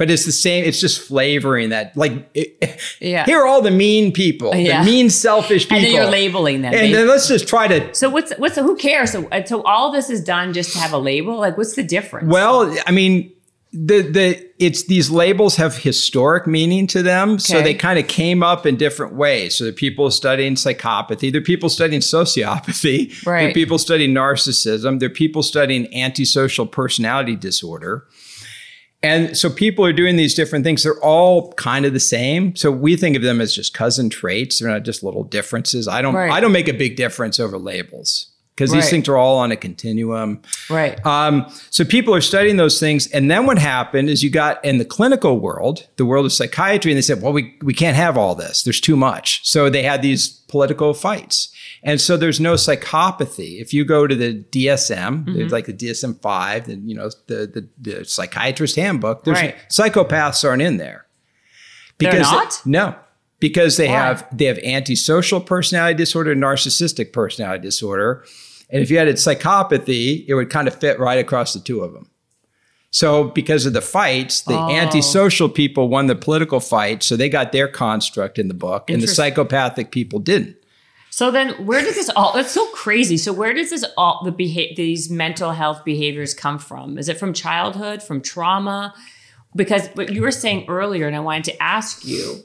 [SPEAKER 3] but it's the same. It's just flavoring that. Like, it, yeah. Here are all the mean people, yeah. the mean, selfish people,
[SPEAKER 2] and then you're labeling them.
[SPEAKER 3] And then let's just try to.
[SPEAKER 2] So what's what's who cares? So uh, so all this is done just to have a label. Like, what's the difference?
[SPEAKER 3] Well, I mean, the the it's these labels have historic meaning to them, okay. so they kind of came up in different ways. So the people studying psychopathy, they're people studying sociopathy, right. they're people studying narcissism, they're people studying antisocial personality disorder. And so people are doing these different things. They're all kind of the same. So we think of them as just cousin traits. They're not just little differences. I don't right. I don't make a big difference over labels because right. these things are all on a continuum.
[SPEAKER 2] Right.
[SPEAKER 3] Um, so people are studying those things. And then what happened is you got in the clinical world, the world of psychiatry, and they said, well, we, we can't have all this. There's too much. So they had these political fights. And so there's no psychopathy. If you go to the DSM, mm-hmm. like the DSM five, and you know the, the, the psychiatrist handbook, there's right. psychopaths aren't in there.
[SPEAKER 2] Because They're not?
[SPEAKER 3] They, no, because they Why? have they have antisocial personality disorder, narcissistic personality disorder, and if you had a psychopathy, it would kind of fit right across the two of them. So because of the fights, the oh. antisocial people won the political fight, so they got their construct in the book, and the psychopathic people didn't.
[SPEAKER 2] So then, where does this all? That's so crazy. So where does this all the behavior, these mental health behaviors come from? Is it from childhood, from trauma? Because what you were saying earlier, and I wanted to ask you,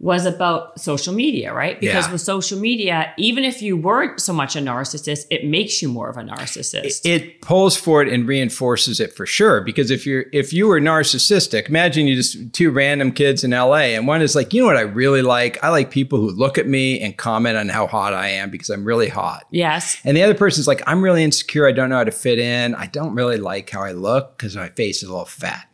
[SPEAKER 2] was about social media, right? Because yeah. with social media, even if you weren't so much a narcissist, it makes you more of a narcissist.
[SPEAKER 3] It pulls for it and reinforces it for sure. Because if you're if you were narcissistic, imagine you just two random kids in LA, and one is like, you know what I really like? I like people who look at me and comment on how hot I am because I'm really hot.
[SPEAKER 2] Yes.
[SPEAKER 3] And the other person's like, I'm really insecure. I don't know how to fit in. I don't really like how I look because my face is a little fat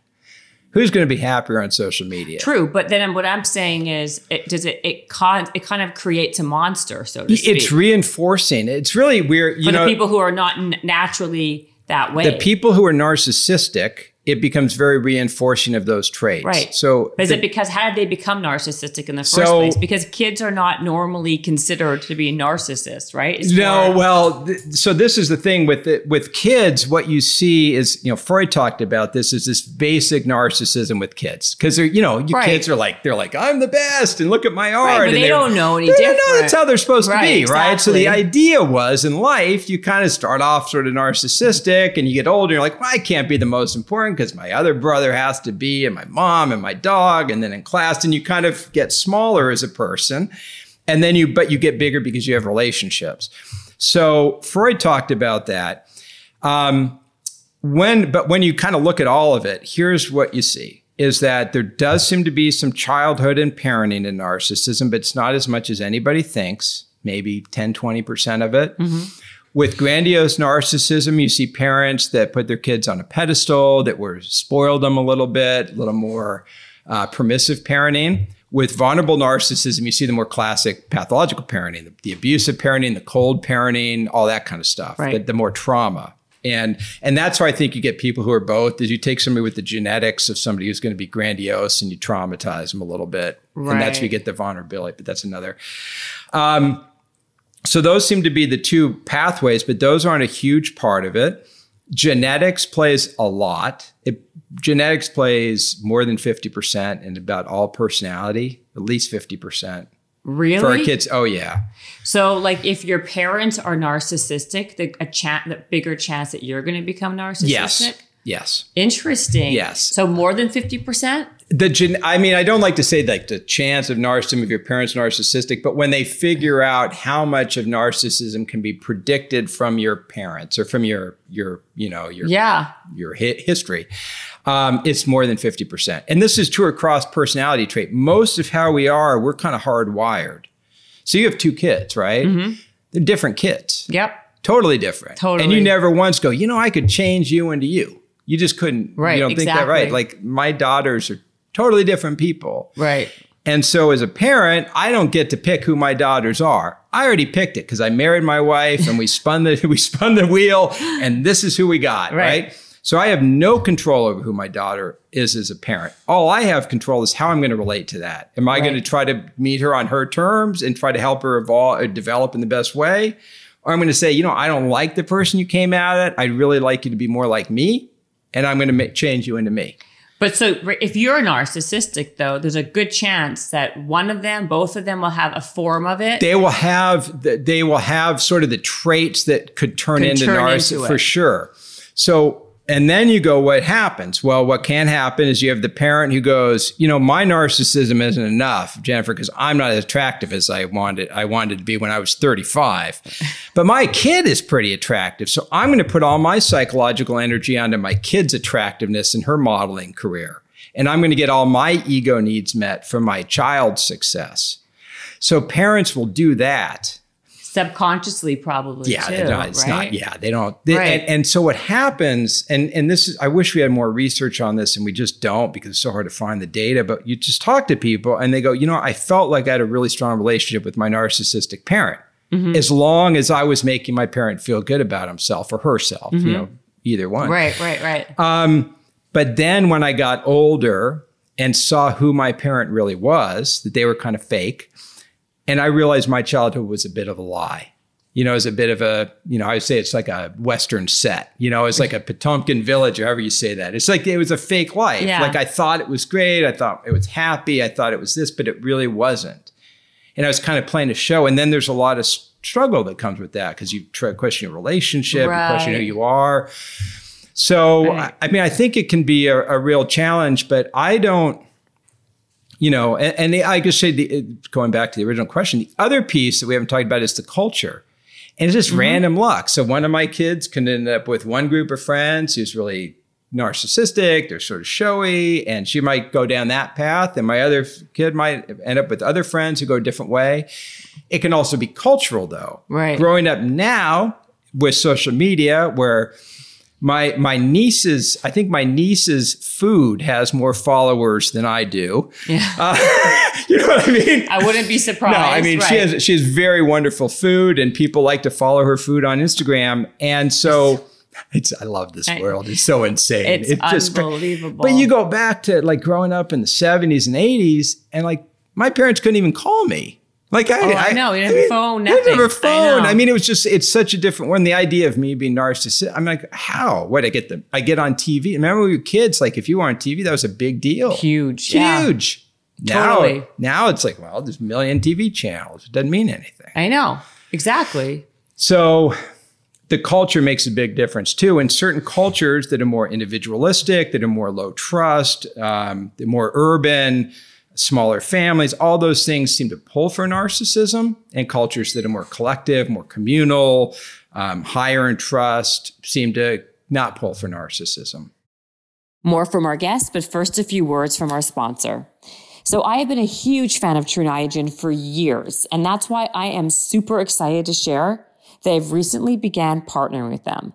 [SPEAKER 3] who's going to be happier on social media?
[SPEAKER 2] True, but then what I'm saying is, it, does it it con- it kind of creates a monster, so to
[SPEAKER 3] speak. It's reinforcing. It's really weird.
[SPEAKER 2] You For know, the people who are not n- naturally that way.
[SPEAKER 3] The people who are narcissistic it becomes very reinforcing of those traits.
[SPEAKER 2] Right.
[SPEAKER 3] So
[SPEAKER 2] is the, it because how did they become narcissistic in the first so, place? Because kids are not normally considered to be narcissists, right?
[SPEAKER 3] It's no, more, well, th- so this is the thing with the, with kids. What you see is, you know, Freud talked about this is this basic narcissism with kids because they're, you know, you right. kids are like they're like I'm the best and look at my art.
[SPEAKER 2] Right, but they don't know any different.
[SPEAKER 3] Know that's how they're supposed right, to be, exactly. right? So the idea was in life, you kind of start off sort of narcissistic, and you get older, you're like, well, I can't be the most important because my other brother has to be, and my mom and my dog, and then in class, and you kind of get smaller as a person. And then you, but you get bigger because you have relationships. So Freud talked about that. Um, when, but when you kind of look at all of it, here's what you see is that there does seem to be some childhood and parenting in narcissism, but it's not as much as anybody thinks, maybe 10, 20% of it. Mm-hmm. With grandiose narcissism, you see parents that put their kids on a pedestal, that were spoiled them a little bit, a little more uh, permissive parenting. With vulnerable narcissism, you see the more classic pathological parenting, the, the abusive parenting, the cold parenting, all that kind of stuff, right. the, the more trauma. And and that's why I think you get people who are both. Is you take somebody with the genetics of somebody who's going to be grandiose and you traumatize them a little bit, right. and that's where you get the vulnerability. But that's another. Um, so those seem to be the two pathways, but those aren't a huge part of it. Genetics plays a lot. It, genetics plays more than 50% in about all personality, at least 50%.
[SPEAKER 2] Really?
[SPEAKER 3] For our kids, oh yeah.
[SPEAKER 2] So, like, if your parents are narcissistic, the a chat, the bigger chance that you're going to become narcissistic.
[SPEAKER 3] Yes. Yes.
[SPEAKER 2] Interesting.
[SPEAKER 3] Yes.
[SPEAKER 2] So more than fifty percent.
[SPEAKER 3] The gen- I mean, I don't like to say like the chance of narcissism if your parents narcissistic, but when they figure out how much of narcissism can be predicted from your parents or from your your you know your
[SPEAKER 2] yeah
[SPEAKER 3] your hi- history, um, it's more than 50%. And this is true across personality trait. Most of how we are, we're kind of hardwired. So you have two kids, right? Mm-hmm. They're different kids.
[SPEAKER 2] Yep.
[SPEAKER 3] Totally different.
[SPEAKER 2] Totally.
[SPEAKER 3] And you never once go, you know, I could change you into you. You just couldn't.
[SPEAKER 2] Right.
[SPEAKER 3] You don't
[SPEAKER 2] exactly.
[SPEAKER 3] think that right. Like my daughters are totally different people.
[SPEAKER 2] Right.
[SPEAKER 3] And so as a parent, I don't get to pick who my daughters are. I already picked it because I married my wife and we spun the we spun the wheel and this is who we got, right? right? So I have no control over who my daughter is as a parent. All I have control is how I'm going to relate to that. Am I right. going to try to meet her on her terms and try to help her evolve or uh, develop in the best way? Or I'm going to say, you know, I don't like the person you came out at. I'd really like you to be more like me, and I'm going to make, change you into me.
[SPEAKER 2] But so if you're narcissistic, though, there's a good chance that one of them, both of them, will have a form of it.
[SPEAKER 3] They will have they will have sort of the traits that could turn could into narcissism for sure. So and then you go, what happens? Well, what can happen is you have the parent who goes, you know, my narcissism isn't enough, Jennifer, because I'm not as attractive as I wanted I wanted to be when I was 35. but my kid is pretty attractive. So I'm going to put all my psychological energy onto my kid's attractiveness and her modeling career. And I'm going to get all my ego needs met from my child's success. So parents will do that
[SPEAKER 2] subconsciously probably
[SPEAKER 3] yeah
[SPEAKER 2] too,
[SPEAKER 3] no, it's
[SPEAKER 2] right?
[SPEAKER 3] not yeah they don't they,
[SPEAKER 2] right.
[SPEAKER 3] and, and, so what happens and and this is i wish we had more research on this and we just don't because it's so hard to find the data but you just talk to people and they go you know i felt like i had a really strong relationship with my narcissistic parent mm-hmm. as long as i was making my parent feel good about himself or herself mm-hmm. you know either one
[SPEAKER 2] right right right
[SPEAKER 3] um, but then when i got older and saw who my parent really was that they were kind of fake and I realized my childhood was a bit of a lie. You know, it's a bit of a, you know, I would say it's like a Western set. You know, it's like a Potemkin village, or however you say that. It's like it was a fake life.
[SPEAKER 2] Yeah.
[SPEAKER 3] Like I thought it was great. I thought it was happy. I thought it was this, but it really wasn't. And I was kind of playing a show. And then there's a lot of struggle that comes with that because you try to question your relationship, right. you question who you are. So, right. I mean, I think it can be a, a real challenge, but I don't you know, and, and the, I just say the, going back to the original question, the other piece that we haven't talked about is the culture. And it's just mm-hmm. random luck. So one of my kids can end up with one group of friends who's really narcissistic, they're sort of showy, and she might go down that path. And my other kid might end up with other friends who go a different way. It can also be cultural, though.
[SPEAKER 2] Right.
[SPEAKER 3] Growing up now with social media, where my my niece's I think my niece's food has more followers than I do.
[SPEAKER 2] Yeah. Uh,
[SPEAKER 3] you know what I mean?
[SPEAKER 2] I wouldn't be surprised.
[SPEAKER 3] No, I mean right. she has she has very wonderful food and people like to follow her food on Instagram. And so it's I love this world. It's so insane.
[SPEAKER 2] It's, it's just unbelievable.
[SPEAKER 3] But you go back to like growing up in the 70s and 80s and like my parents couldn't even call me. Like I,
[SPEAKER 2] oh, I, I know, you didn't have a phone, nothing.
[SPEAKER 3] didn't have a phone. I, I, mean, it was just it's such a different one. The idea of me being narcissistic, I'm like, how? What I get the I get on TV. Remember when we were kids, like if you were on TV, that was a big deal.
[SPEAKER 2] Huge.
[SPEAKER 3] Huge.
[SPEAKER 2] Yeah. Now, totally.
[SPEAKER 3] now it's like, well, there's a million TV channels. It doesn't mean anything.
[SPEAKER 2] I know. Exactly.
[SPEAKER 3] So the culture makes a big difference too. In certain cultures that are more individualistic, that are more low trust, um, more urban, smaller families, all those things seem to pull for narcissism. And cultures that are more collective, more communal, um, higher in trust seem to not pull for narcissism.
[SPEAKER 2] More from our guests, but first, a few words from our sponsor. So, I have been a huge fan of Tru Niagen for years, and that's why I am super excited to share that I've recently began partnering with them.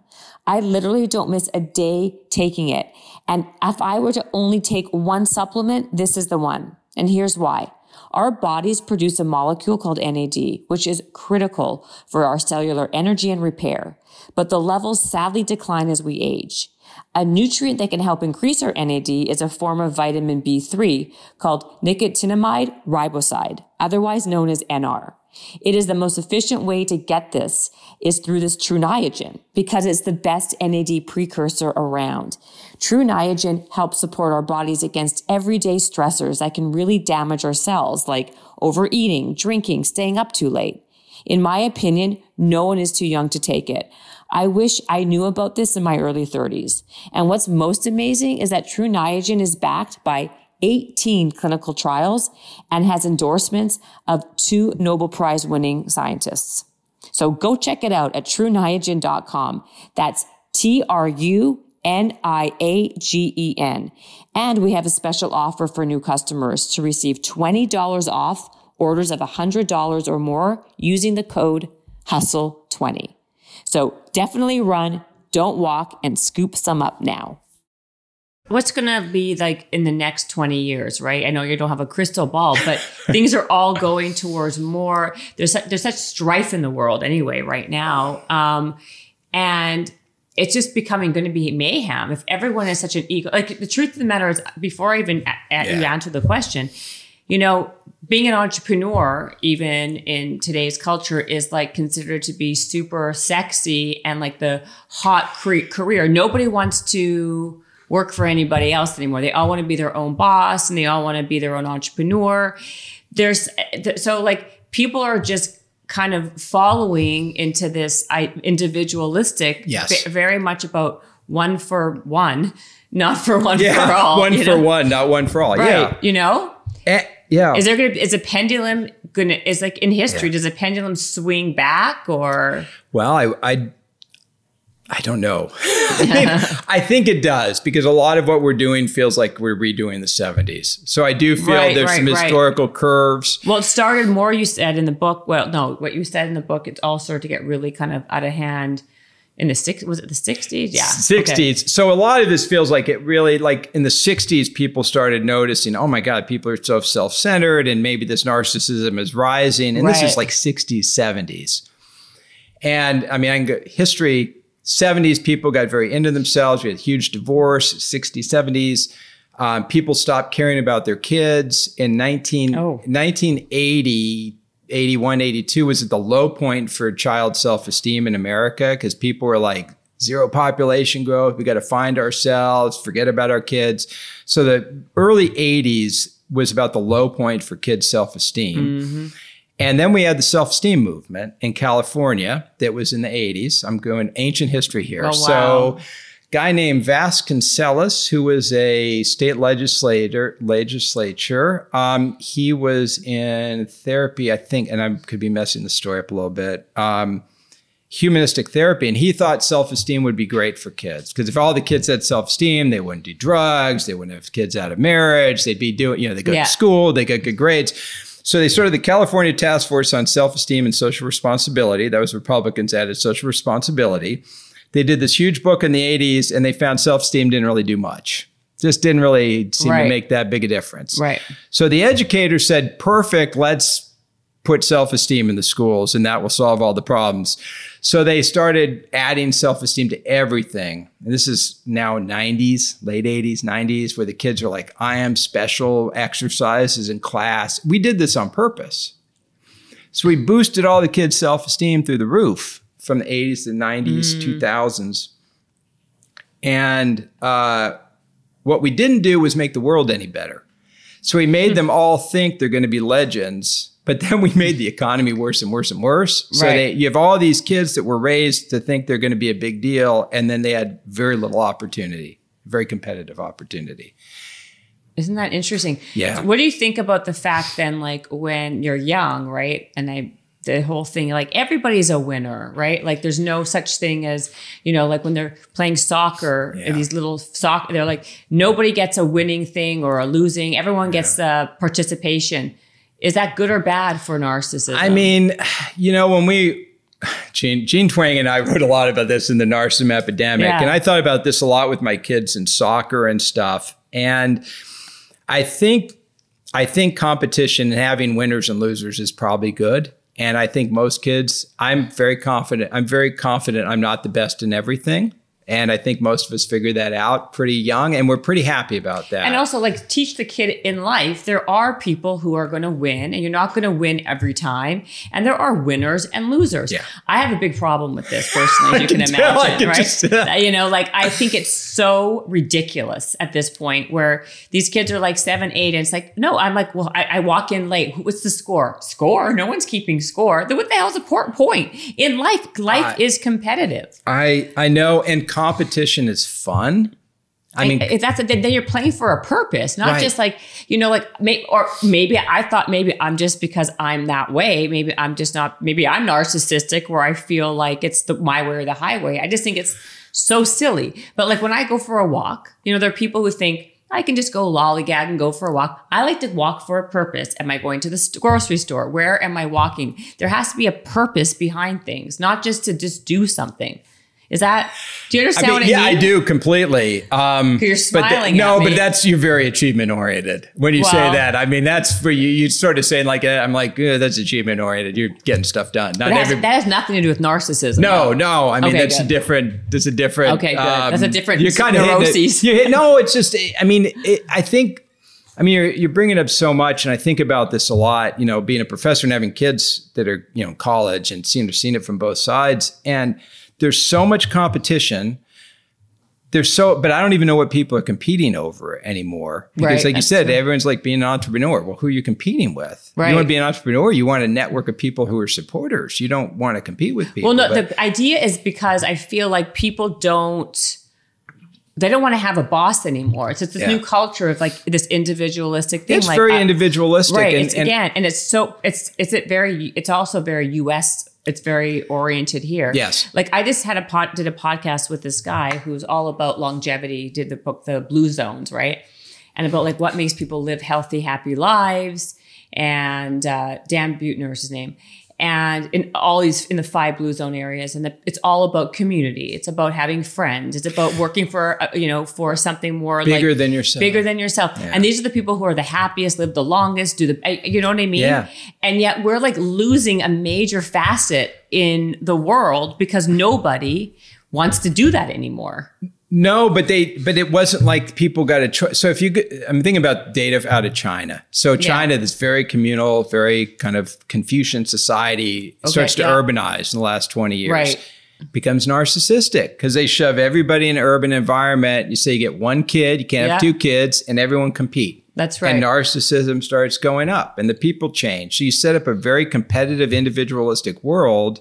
[SPEAKER 2] I literally don't miss a day taking it. And if I were to only take one supplement, this is the one. And here's why. Our bodies produce a molecule called NAD, which is critical for our cellular energy and repair. But the levels sadly decline as we age. A nutrient that can help increase our NAD is a form of vitamin B3 called nicotinamide riboside, otherwise known as NR. It is the most efficient way to get this is through this Tru Niagen because it's the best NAD precursor around. Tru Niagen helps support our bodies against everyday stressors that can really damage our cells like overeating, drinking, staying up too late. In my opinion, no one is too young to take it. I wish I knew about this in my early 30s. And what's most amazing is that Tru Niagen is backed by 18 clinical trials and has endorsements of two Nobel Prize winning scientists. So go check it out at truniagen.com. That's T R U N I A G E N. And we have a special offer for new customers to receive $20 off orders of $100 or more using the code HUSTLE20. So definitely run, don't walk, and scoop some up now. What's going to be like in the next 20 years, right? I know you don't have a crystal ball, but things are all going towards more. There's, there's such strife in the world anyway, right now. Um, and it's just becoming going to be mayhem if everyone is such an ego. Like the truth of the matter is, before I even a- a- you answer the question, you know, being an entrepreneur, even in today's culture, is like considered to be super sexy and like the hot cre- career. Nobody wants to work for anybody else anymore. They all want to be their own boss and they all want to be their own entrepreneur. There's so like people are just kind of following into this individualistic,
[SPEAKER 3] yes.
[SPEAKER 2] very much about one for one, not for one yeah, for all.
[SPEAKER 3] One for know? one, not one for all.
[SPEAKER 2] Right.
[SPEAKER 3] Yeah.
[SPEAKER 2] You know?
[SPEAKER 3] Eh, yeah.
[SPEAKER 2] Is there gonna is a pendulum gonna is like in history, yeah. does a pendulum swing back or
[SPEAKER 3] Well, I I I don't know. I, mean, I think it does because a lot of what we're doing feels like we're redoing the 70s. So I do feel right, there's right, some right. historical curves.
[SPEAKER 2] Well, it started more, you said in the book. Well, no, what you said in the book, it all started to get really kind of out of hand in the six was it the 60s yeah
[SPEAKER 3] 60s okay. so a lot of this feels like it really like in the 60s people started noticing oh my god people are so self-centered and maybe this narcissism is rising and this is like 60s 70s and i mean I go, history 70s people got very into themselves we had huge divorce 60s 70s um, people stopped caring about their kids in 19, oh. 1980 81, 82 was at the low point for child self esteem in America because people were like, zero population growth. We got to find ourselves, forget about our kids. So the early 80s was about the low point for kids' self esteem. Mm-hmm. And then we had the self esteem movement in California that was in the 80s. I'm going ancient history here. Oh, wow. So guy named Vasconcellos, who was a state legislator legislature. Um, he was in therapy, I think, and I could be messing the story up a little bit. Um, humanistic therapy, and he thought self-esteem would be great for kids because if all the kids had self-esteem, they wouldn't do drugs, they wouldn't have kids out of marriage, they'd be doing, you know, they go yeah. to school, they get good grades. So they started the California Task Force on Self-Esteem and Social Responsibility. That was Republicans added social responsibility they did this huge book in the 80s and they found self esteem didn't really do much. Just didn't really seem right. to make that big a difference.
[SPEAKER 2] Right.
[SPEAKER 3] So the educators said, perfect, let's put self esteem in the schools and that will solve all the problems. So they started adding self esteem to everything. And this is now 90s, late 80s, 90s, where the kids are like, I am special exercises in class. We did this on purpose. So we boosted all the kids' self esteem through the roof from the 80s to 90s, mm. 2000s. And uh, what we didn't do was make the world any better. So we made hmm. them all think they're going to be legends, but then we made the economy worse and worse and worse. So right. they, you have all these kids that were raised to think they're going to be a big deal, and then they had very little opportunity, very competitive opportunity.
[SPEAKER 2] Isn't that interesting?
[SPEAKER 3] Yeah.
[SPEAKER 2] What do you think about the fact then, like when you're young, right? And I the whole thing like everybody's a winner right like there's no such thing as you know like when they're playing soccer yeah. these little soccer they're like nobody gets a winning thing or a losing everyone gets yeah. the participation is that good or bad for narcissism
[SPEAKER 3] i mean you know when we Gene, Jean Twenge and I wrote a lot about this in the narcissism epidemic. Yeah. And I thought about this a lot with my kids in soccer and stuff. And I think I think competition and having winners and losers is probably good. And I think most kids, I'm very confident. I'm very confident I'm not the best in everything. And I think most of us figure that out pretty young, and we're pretty happy about that.
[SPEAKER 2] And also, like, teach the kid in life there are people who are going to win, and you're not going to win every time. And there are winners and losers.
[SPEAKER 3] Yeah.
[SPEAKER 2] I have a big problem with this personally, as you can,
[SPEAKER 3] can
[SPEAKER 2] imagine,
[SPEAKER 3] can
[SPEAKER 2] right?
[SPEAKER 3] just-
[SPEAKER 2] you know, like, I think it's so ridiculous at this point where these kids are like seven, eight, and it's like, no, I'm like, well, I, I walk in late. What's the score? Score? No one's keeping score. Then what the hell's the por- point? In life, life
[SPEAKER 3] I-
[SPEAKER 2] is competitive.
[SPEAKER 3] I I know, and competition is fun. I mean,
[SPEAKER 2] if that's a, then you're playing for a purpose, not
[SPEAKER 3] Right.
[SPEAKER 2] just like you know, like may, or maybe I thought maybe I'm just because I'm that way. Maybe I'm just not. Maybe I'm narcissistic, where I feel like it's the my way or the highway. I just think it's so silly. But like when I go for a walk, you know, there are people who think. I can just go lollygag and go for a walk. I like to walk for a purpose. Am I going to the grocery store? Where am I walking? There has to be a purpose behind things, not just to just do something. Is that? Do you
[SPEAKER 3] I
[SPEAKER 2] understand
[SPEAKER 3] mean,
[SPEAKER 2] what I
[SPEAKER 3] yeah,
[SPEAKER 2] mean?
[SPEAKER 3] I do completely. Um,
[SPEAKER 2] You're
[SPEAKER 3] but th-
[SPEAKER 2] smiling
[SPEAKER 3] no, but that's you're very achievement oriented when you say that. I mean, that's for you. You sort of saying like, uh, I'm like, uh, that's achievement oriented. You're getting stuff done. Not
[SPEAKER 2] That has,
[SPEAKER 3] every.
[SPEAKER 2] that has nothing to do with narcissism.
[SPEAKER 3] no,
[SPEAKER 2] though.
[SPEAKER 3] no. I mean,
[SPEAKER 2] Okay,
[SPEAKER 3] that's a different. That's a different. um,
[SPEAKER 2] Okay, good. That's a different
[SPEAKER 3] You're kind of
[SPEAKER 2] neuroses.
[SPEAKER 3] You hit, no, it's just. I mean, it, I think. I mean, you're, you're bringing up so much, and I think about this a lot. You know, being a professor and having kids that are you know in college and seeing seen it from both sides, and there's so much competition. There's so, but I don't even know what people are competing over anymore. Because,
[SPEAKER 2] Right,
[SPEAKER 3] like you said,
[SPEAKER 2] true.
[SPEAKER 3] everyone's like being an entrepreneur. Well, who are you competing with?
[SPEAKER 2] Right.
[SPEAKER 3] You want to be an entrepreneur. You want a network of people who are supporters. You don't want to compete with people.
[SPEAKER 2] Well, no,
[SPEAKER 3] but-
[SPEAKER 2] the idea is because I feel like people don't. They don't want to have a boss anymore. It's just this
[SPEAKER 3] Yeah.
[SPEAKER 2] new culture of like this individualistic thing.
[SPEAKER 3] it's
[SPEAKER 2] like
[SPEAKER 3] very
[SPEAKER 2] I-
[SPEAKER 3] individualistic.
[SPEAKER 2] right?
[SPEAKER 3] and-
[SPEAKER 2] it's
[SPEAKER 3] and-
[SPEAKER 2] again, and it's so it's it's it very. It's also very U.S. It's very oriented here.
[SPEAKER 3] Yes.
[SPEAKER 2] Like I just had a pod, did a podcast with this guy who's all about longevity. Did the book The Blue Zones, right? And about like what makes people live healthy, happy lives. And uh, Dan Buettner is his name. And in all these in the five blue zone areas, and the, it's all about community. It's about having friends. It's about working for uh, you know for something more
[SPEAKER 3] Bigger
[SPEAKER 2] like,
[SPEAKER 3] than yourself.
[SPEAKER 2] Bigger than yourself. And these are the people who are the happiest, live the longest, do the, you know what I mean?
[SPEAKER 3] Yeah.
[SPEAKER 2] And yet we're like losing a major facet in the world because nobody wants to do that anymore.
[SPEAKER 3] No, but they, but it wasn't like people got a choice. So if you, I'm thinking about data out of China. So China, this very communal, very kind of Confucian society, starts to
[SPEAKER 2] yeah.
[SPEAKER 3] urbanize in the last 20 years.
[SPEAKER 2] Right.
[SPEAKER 3] Becomes narcissistic because they shove everybody in an urban environment. You say you get one kid, you can't have two kids, and everyone compete.
[SPEAKER 2] That's right.
[SPEAKER 3] And narcissism starts going up, and the people change. So you set up a very competitive, individualistic world,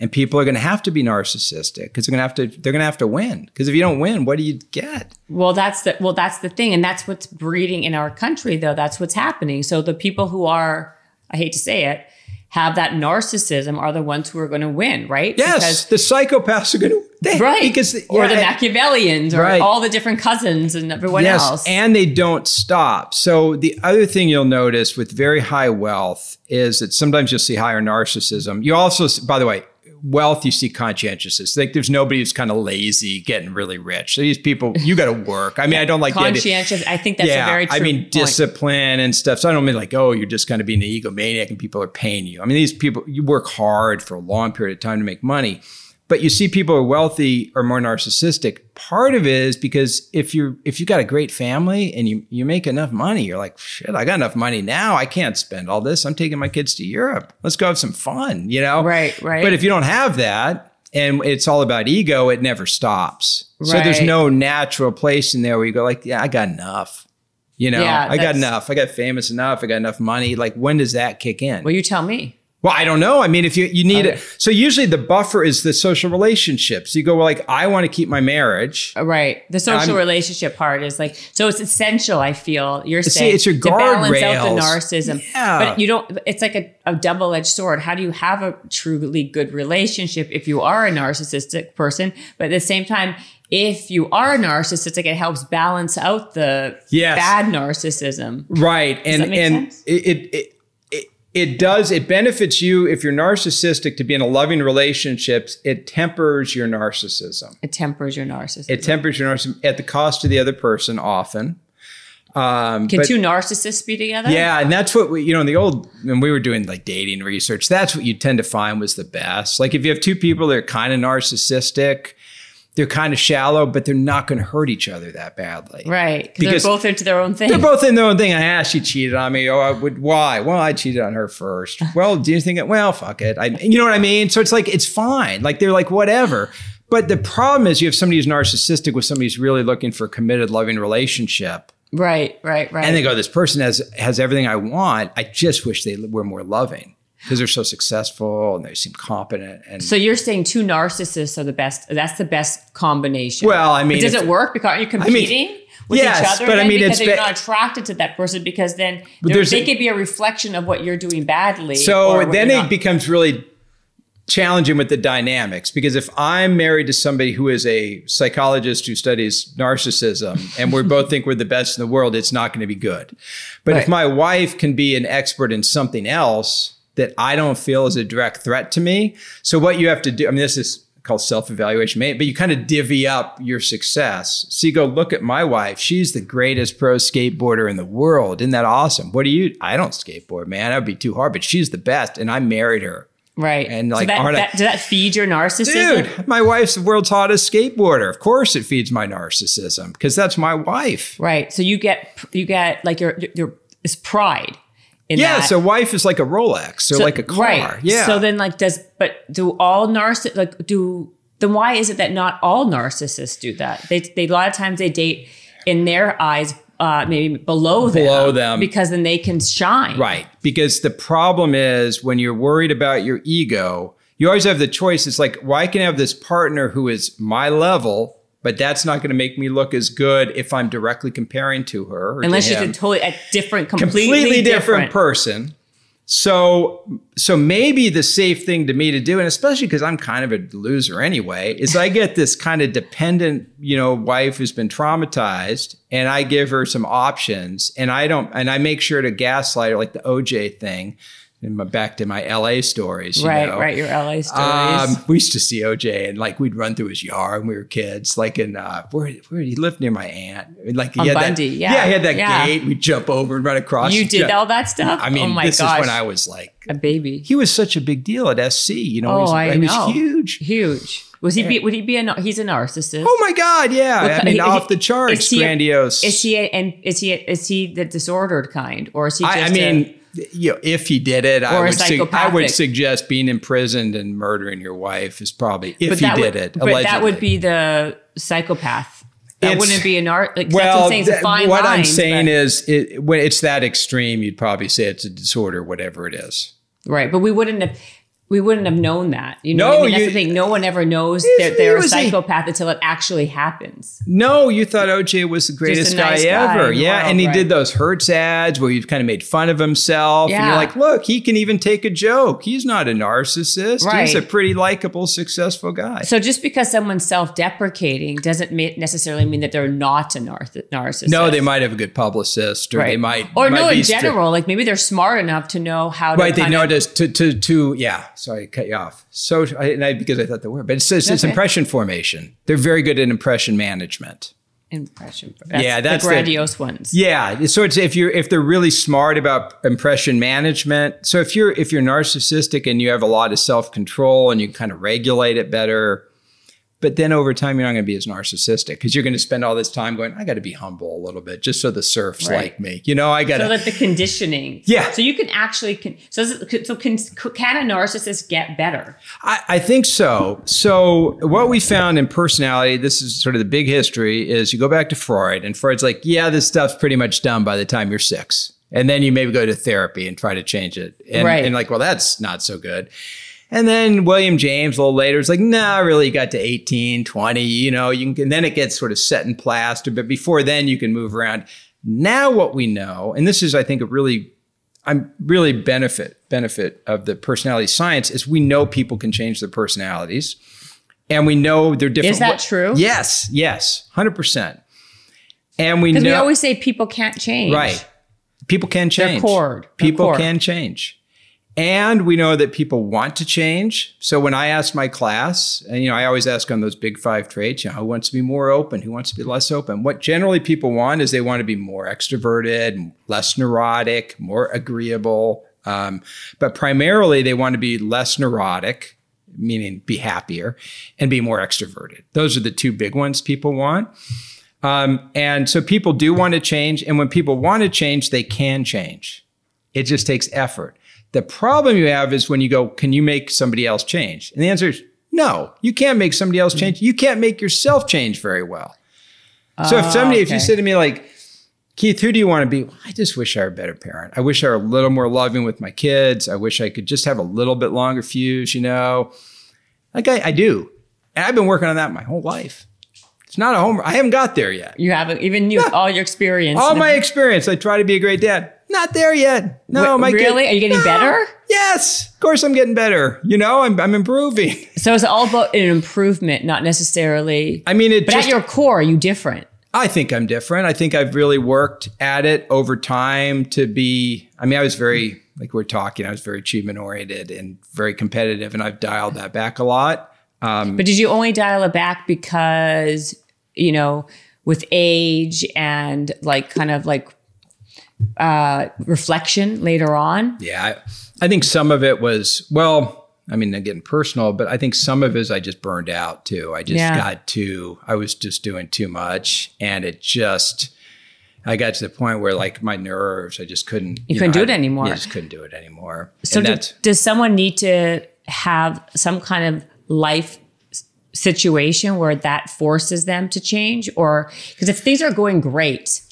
[SPEAKER 3] and people are going to have to be narcissistic because they're going to have to. They're going to have to win. Because if you don't win, what do you get?
[SPEAKER 2] Well, that's the well, that's the thing, and that's what's breeding in our country, though. That's what's happening. So the people who are, I hate to say it, have that narcissism are the ones who are going to win, right?
[SPEAKER 3] Yes, the psychopaths are going to
[SPEAKER 2] Because, right.
[SPEAKER 3] because
[SPEAKER 2] or the Machiavellians, or
[SPEAKER 3] Right.
[SPEAKER 2] all the different cousins and everyone
[SPEAKER 3] yes,
[SPEAKER 2] else.
[SPEAKER 3] and they don't stop. So the other thing you'll notice with very high wealth is that sometimes you'll see higher narcissism. You also, by the way, wealth you see conscientiousness. Like there's nobody who's kind of lazy getting really rich. So these people, you got to work. I mean, I don't like
[SPEAKER 2] Conscientious. I think that's a very true
[SPEAKER 3] I mean,
[SPEAKER 2] point.
[SPEAKER 3] discipline and stuff. So I don't mean like, oh, you're just kind of being an egomaniac and people are paying you. I mean, these people, you work hard for a long period of time to make money. But you see people who are wealthy or more narcissistic. Part of it is because if you're if you got a great family and you you make enough money, you're like, shit, I got enough money now. I can't spend all this. I'm taking my kids to Europe. Let's go have some fun, you know?
[SPEAKER 2] Right, right.
[SPEAKER 3] But if you don't have that and it's all about ego, it never stops. So there's no natural place in there where you go like, yeah, I got enough. You know,
[SPEAKER 2] Yeah,
[SPEAKER 3] I got enough. I got famous enough. I got enough money. Like, when does that kick in?
[SPEAKER 2] well, you tell me.
[SPEAKER 3] Well, I don't know. I mean, if you you need
[SPEAKER 2] Okay.
[SPEAKER 3] it, so usually the buffer is the social relationships. You go well, like, I want to keep my marriage.
[SPEAKER 2] Uh, right. The social
[SPEAKER 3] I'm-
[SPEAKER 2] relationship part is like so it's essential, I feel. You're
[SPEAKER 3] See,
[SPEAKER 2] saying
[SPEAKER 3] it's your
[SPEAKER 2] to balance out
[SPEAKER 3] guardrails.
[SPEAKER 2] the narcissism.
[SPEAKER 3] Yeah.
[SPEAKER 2] But you don't it's like a, a double-edged sword. How do you have a truly good relationship if you are a narcissistic person? But at the same time, if you are a narcissistic, like it helps balance out the
[SPEAKER 3] Yes.
[SPEAKER 2] bad narcissism.
[SPEAKER 3] Right. And
[SPEAKER 2] that make
[SPEAKER 3] and
[SPEAKER 2] sense?
[SPEAKER 3] it, it it it does it benefits you if you're narcissistic to be in a loving relationships. It tempers your narcissism.
[SPEAKER 2] It tempers your narcissism.
[SPEAKER 3] It tempers your narcissism at the cost of the other person often. Um,
[SPEAKER 2] Can
[SPEAKER 3] but-
[SPEAKER 2] two narcissists be together?
[SPEAKER 3] yeah, and that's what we, you know, in the old when we were doing like dating research, that's what you tend to find was the best. Like if you have two people that are kind of narcissistic, they're kind of shallow, but they're not going to hurt each other that badly.
[SPEAKER 2] Right. Because they're both into their own thing.
[SPEAKER 3] They're both in their own thing. I asked, she cheated on me. Oh, I would. Why? Well, I cheated on her first. Well, do you think it? Well, fuck it. I, you know what I mean? So it's like it's fine. Like they're like whatever. But the problem is you have somebody who's narcissistic with somebody who's really looking for a committed, loving relationship.
[SPEAKER 2] right, right, right.
[SPEAKER 3] And they go, this person has has everything I want. I just wish they were more loving because they're so successful and they seem competent. And
[SPEAKER 2] so you're saying two narcissists are the best. That's the best combination.
[SPEAKER 3] Well, I mean,
[SPEAKER 2] But does
[SPEAKER 3] if-
[SPEAKER 2] it work because you're competing with
[SPEAKER 3] yes,
[SPEAKER 2] each other?
[SPEAKER 3] but I mean,
[SPEAKER 2] because
[SPEAKER 3] ba-
[SPEAKER 2] not attracted to that person because then they're- they could be a reflection of what you're doing badly.
[SPEAKER 3] so then it
[SPEAKER 2] not-
[SPEAKER 3] becomes really challenging with the dynamics because if I'm married to somebody who is a psychologist who studies narcissism and we both think we're the best in the world, it's not going to be good. But if my wife can be an expert in something else that I don't feel is a direct threat to me, so what you have to do, I mean, this is called self-evaluation, but you kind of divvy up your success. So you go, look at my wife. She's the greatest pro skateboarder in the world. Isn't that awesome? What do you? I don't skateboard, man. That would be too hard. But she's the best, and I married her.
[SPEAKER 2] right.
[SPEAKER 3] and,
[SPEAKER 2] so
[SPEAKER 3] like,
[SPEAKER 2] that, that, does that feed your narcissism?
[SPEAKER 3] Dude, my wife's the world's hottest skateboarder. Of course, it feeds my narcissism because that's my wife.
[SPEAKER 2] Right. So you get you get like your your it's pride.
[SPEAKER 3] Yeah,
[SPEAKER 2] that.
[SPEAKER 3] so wife is like a Rolex or
[SPEAKER 2] So-
[SPEAKER 3] like a car.
[SPEAKER 2] Right.
[SPEAKER 3] Yeah.
[SPEAKER 2] So then, like, does but do all narciss like do then why is it that not all narcissists do that? They they a lot of times they date in their eyes uh, maybe below them,
[SPEAKER 3] Below them.
[SPEAKER 2] because then they can shine.
[SPEAKER 3] Right. Because the problem is when you're worried about your ego, you always have the choice. It's like, well, I can have this partner who is my level, but that's not going to make me look as good if I'm directly comparing to her. or to
[SPEAKER 2] Unless she's
[SPEAKER 3] him.
[SPEAKER 2] a totally a different, completely,
[SPEAKER 3] completely different,
[SPEAKER 2] different
[SPEAKER 3] person. So, so maybe the safe thing to me to do, and especially because I'm kind of a loser anyway, is I get this kind of dependent, you know, wife who's been traumatized, and I give her some options, and I don't, and I make sure to gaslight her, like the OJ thing. And my, back to my LA stories, you
[SPEAKER 2] Right,
[SPEAKER 3] know.
[SPEAKER 2] right. Your LA stories.
[SPEAKER 3] Um, we used to see OJ and like we'd run through his yard when we were kids, like in uh, where where he lived near my aunt. Like he
[SPEAKER 2] On
[SPEAKER 3] had
[SPEAKER 2] Bundy,
[SPEAKER 3] that,
[SPEAKER 2] yeah,
[SPEAKER 3] he had that
[SPEAKER 2] yeah.
[SPEAKER 3] gate. We'd jump over and run across.
[SPEAKER 2] you did
[SPEAKER 3] Yeah.
[SPEAKER 2] all that stuff.
[SPEAKER 3] I mean,
[SPEAKER 2] oh
[SPEAKER 3] this
[SPEAKER 2] gosh,
[SPEAKER 3] is when I was like,
[SPEAKER 2] a baby.
[SPEAKER 3] he was such a big deal at SC. You know,
[SPEAKER 2] Oh,
[SPEAKER 3] he was,
[SPEAKER 2] I
[SPEAKER 3] he was
[SPEAKER 2] know.
[SPEAKER 3] huge.
[SPEAKER 2] Huge. Was he? Be, would he be a? He's a narcissist.
[SPEAKER 3] Oh my God, yeah.
[SPEAKER 2] What
[SPEAKER 3] I mean,
[SPEAKER 2] he-
[SPEAKER 3] off the charts,
[SPEAKER 2] is he a-
[SPEAKER 3] grandiose.
[SPEAKER 2] Is he? A, and is he? A, is he the disordered kind, or is he? Just
[SPEAKER 3] I, I
[SPEAKER 2] a-
[SPEAKER 3] mean, you know, if he did it, I
[SPEAKER 2] Or a
[SPEAKER 3] would, sug- I would suggest being imprisoned and murdering your wife is probably if
[SPEAKER 2] but
[SPEAKER 3] he did
[SPEAKER 2] would,
[SPEAKER 3] it.
[SPEAKER 2] But that would be the psychopath. That
[SPEAKER 3] It's-
[SPEAKER 2] wouldn't be an art. Like, that's
[SPEAKER 3] well,
[SPEAKER 2] what I'm saying. It's a
[SPEAKER 3] th-
[SPEAKER 2] fine
[SPEAKER 3] what I'm saying
[SPEAKER 2] but-
[SPEAKER 3] is, it, when it's that extreme, you'd probably say it's a disorder, whatever it is.
[SPEAKER 2] right. But we wouldn't have. We wouldn't have mm-hmm. known that. You know,
[SPEAKER 3] No,
[SPEAKER 2] I mean? that's
[SPEAKER 3] you-
[SPEAKER 2] the thing. No one ever knows that they're
[SPEAKER 3] he
[SPEAKER 2] a
[SPEAKER 3] was a-
[SPEAKER 2] psychopath until it actually happens.
[SPEAKER 3] No, you thought OJ was the greatest
[SPEAKER 2] nice
[SPEAKER 3] guy
[SPEAKER 2] guy
[SPEAKER 3] ever. yeah,
[SPEAKER 2] world,
[SPEAKER 3] and he
[SPEAKER 2] right.
[SPEAKER 3] did those Hertz ads where he kind of made fun of himself. And
[SPEAKER 2] Yeah.
[SPEAKER 3] you're like, look, he can even take a joke. He's not a narcissist. He's a pretty likable, successful guy.
[SPEAKER 2] So just because someone's self-deprecating doesn't necessarily mean that they're not a narciss- narcissist.
[SPEAKER 3] no, they might have a good publicist, or
[SPEAKER 2] Right.
[SPEAKER 3] they might,
[SPEAKER 2] or
[SPEAKER 3] might
[SPEAKER 2] no, in
[SPEAKER 3] stri-
[SPEAKER 2] general, like maybe they're smart enough to know how to.
[SPEAKER 3] Right, they know
[SPEAKER 2] of-
[SPEAKER 3] to, to, to, yeah. Sorry, I cut you off. So, I, and I, because I thought the word, but it says it's
[SPEAKER 2] Okay.
[SPEAKER 3] impression formation. They're very good at impression management.
[SPEAKER 2] impression.
[SPEAKER 3] Yeah, that's
[SPEAKER 2] the
[SPEAKER 3] the-
[SPEAKER 2] grandiose ones.
[SPEAKER 3] Yeah, so it's if you're if they're really smart about impression management. So if you're if you're narcissistic and you have a lot of self control and you kind of regulate it better, but then over time you're not going to be as narcissistic because you're going to spend all this time going, I got to be humble a little bit just so the serfs
[SPEAKER 2] Right.
[SPEAKER 3] like me. You know, I got to.
[SPEAKER 2] So that the conditioning.
[SPEAKER 3] Yeah.
[SPEAKER 2] So you can actually can, so so can can a narcissist get better?
[SPEAKER 3] I, I think so. So what we found in personality, this is sort of the big history, is you go back to Freud, and Freud's like, yeah, this stuff's pretty much done by the time you're six. And then you maybe go to therapy and try to change it. And,
[SPEAKER 2] Right.
[SPEAKER 3] and like, well, that's not so good. And then William James a little later is like, nah, really, you got to 18, 20, you know, you can, and then it gets sort of set in plaster. But before then, you can move around. Now, what we know, and this is, I think, a really I'm really benefit benefit of the personality science is we know people can change their personalities, and we know they're different.
[SPEAKER 2] Is that true?
[SPEAKER 3] Yes, yes, hundred percent. And we know
[SPEAKER 2] Because we always say people can't change.
[SPEAKER 3] right. People can change.
[SPEAKER 2] cord. They're
[SPEAKER 3] People
[SPEAKER 2] cord.
[SPEAKER 3] can change. And we know that people want to change. So when I ask my class, and you know, I always ask on those big five traits, you know, who wants to be more open, who wants to be less open? What generally people want is they want to be more extroverted, less neurotic, more agreeable. Um, but primarily they want to be less neurotic, meaning be happier, and be more extroverted. Those are the two big ones people want. Um, and so people do want to change. And when people want to change, they can change. It just takes effort. The problem you have is when you go, can you make somebody else change? And the answer is no, you can't make somebody else change. You can't make yourself change very well. So if ah, somebody, if you
[SPEAKER 2] okay.
[SPEAKER 3] say to me like, Keith, who do you want to be? I just wish I were a better parent. I wish I were a little more loving with my kids. I wish I could just have a little bit longer fuse, you know. Like I, I do. And I've been working on that my whole life. It's not a homework. I haven't got there yet.
[SPEAKER 2] You haven't even you all your experience.
[SPEAKER 3] All my experience, I try to be a great dad. Not there yet. No,
[SPEAKER 2] Wait,
[SPEAKER 3] my kid-
[SPEAKER 2] really? Are you getting
[SPEAKER 3] No.
[SPEAKER 2] better?
[SPEAKER 3] Yes, of course I'm getting better. You know, I'm I'm improving.
[SPEAKER 2] so it's all about an improvement, not necessarily.
[SPEAKER 3] I mean, it
[SPEAKER 2] but
[SPEAKER 3] just
[SPEAKER 2] at your core, are you different?
[SPEAKER 3] I think I'm different. I think I've really worked at it over time to be. I mean, I was very, like we're talking, I was very achievement oriented and very competitive, and I've dialed that back a lot. Um,
[SPEAKER 2] But did you only dial it back because, you know, with age and like kind of like uh reflection later on?
[SPEAKER 3] yeah, I, I think some of it was, well, I mean, getting personal, but I think some of it is I just burned out too. I just
[SPEAKER 2] Yeah.
[SPEAKER 3] got too, I was just doing too much, and it just. I got to the point where, like, my nerves, I just couldn't.
[SPEAKER 2] You couldn't do it anymore.
[SPEAKER 3] I just couldn't do it anymore.
[SPEAKER 2] So do, does someone need to have some kind of life situation where that forces them to change or because if things are going great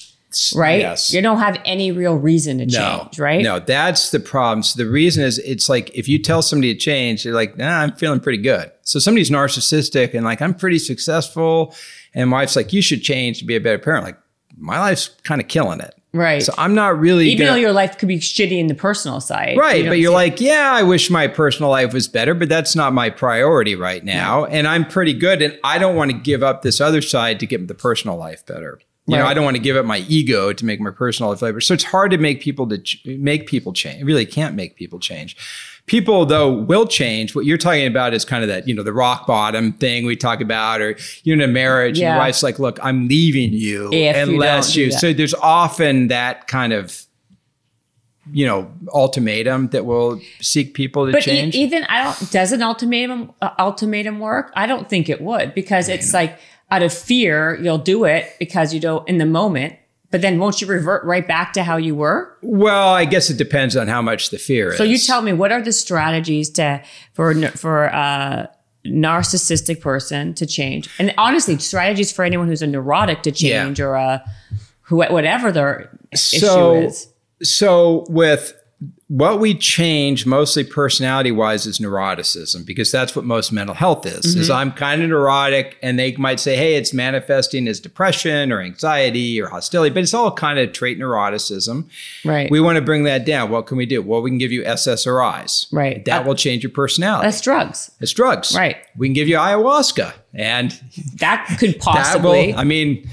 [SPEAKER 2] right
[SPEAKER 3] Yes.
[SPEAKER 2] you don't have any real reason to change right
[SPEAKER 3] No, that's the problem. So the reason is it's like if you tell somebody to change, they're like, nah, I'm feeling pretty good. So somebody's narcissistic and like, I'm pretty successful. And wife's like, you should change to be a better parent. Like, my life's kind of killing it.
[SPEAKER 2] right
[SPEAKER 3] So I'm not really
[SPEAKER 2] even
[SPEAKER 3] gonna-
[SPEAKER 2] though your life could be shitty in the personal side
[SPEAKER 3] Right,
[SPEAKER 2] you
[SPEAKER 3] but you're like, yeah, I wish my personal life was better, but that's not my priority right now. And I'm pretty good, and I don't want to give up this other side to get the personal life better. You know, I don't want to give up my ego to make my personal better. So it's hard to make people to ch- make people change. You really can't make people change. People though will change. What you're talking about is kind of that, you know, the rock bottom thing we talk about, or you're in a marriage and your wife's like, look, I'm leaving you
[SPEAKER 2] If you
[SPEAKER 3] unless
[SPEAKER 2] don't
[SPEAKER 3] you. So there's often that kind of you know ultimatum that will seek people to
[SPEAKER 2] but e-
[SPEAKER 3] change
[SPEAKER 2] even i don't does an ultimatum uh, ultimatum work i don't think it would because it's like out of fear you'll do it because you don't in the moment but then won't you revert right back to how you were
[SPEAKER 3] well i guess it depends on how much the fear is
[SPEAKER 2] So you tell me what are the strategies to for for a narcissistic person to change, and honestly, strategies for anyone who's a neurotic to
[SPEAKER 3] Yeah.
[SPEAKER 2] change or a who whatever their
[SPEAKER 3] So-
[SPEAKER 2] issue is.
[SPEAKER 3] so with what we change mostly personality wise is neuroticism because that's what most mental health is is
[SPEAKER 2] Mm-hmm.
[SPEAKER 3] i'm kind of neurotic and they might say hey it's manifesting as depression or anxiety or hostility but it's all kind of trait neuroticism
[SPEAKER 2] Right.
[SPEAKER 3] we want to bring that down what can we do well we can give you ssris
[SPEAKER 2] Right.
[SPEAKER 3] that
[SPEAKER 2] Uh,
[SPEAKER 3] will change your personality
[SPEAKER 2] That's drugs.
[SPEAKER 3] it's drugs
[SPEAKER 2] Right.
[SPEAKER 3] we can give you ayahuasca and
[SPEAKER 2] That could
[SPEAKER 3] That
[SPEAKER 2] possibly.
[SPEAKER 3] will, I mean,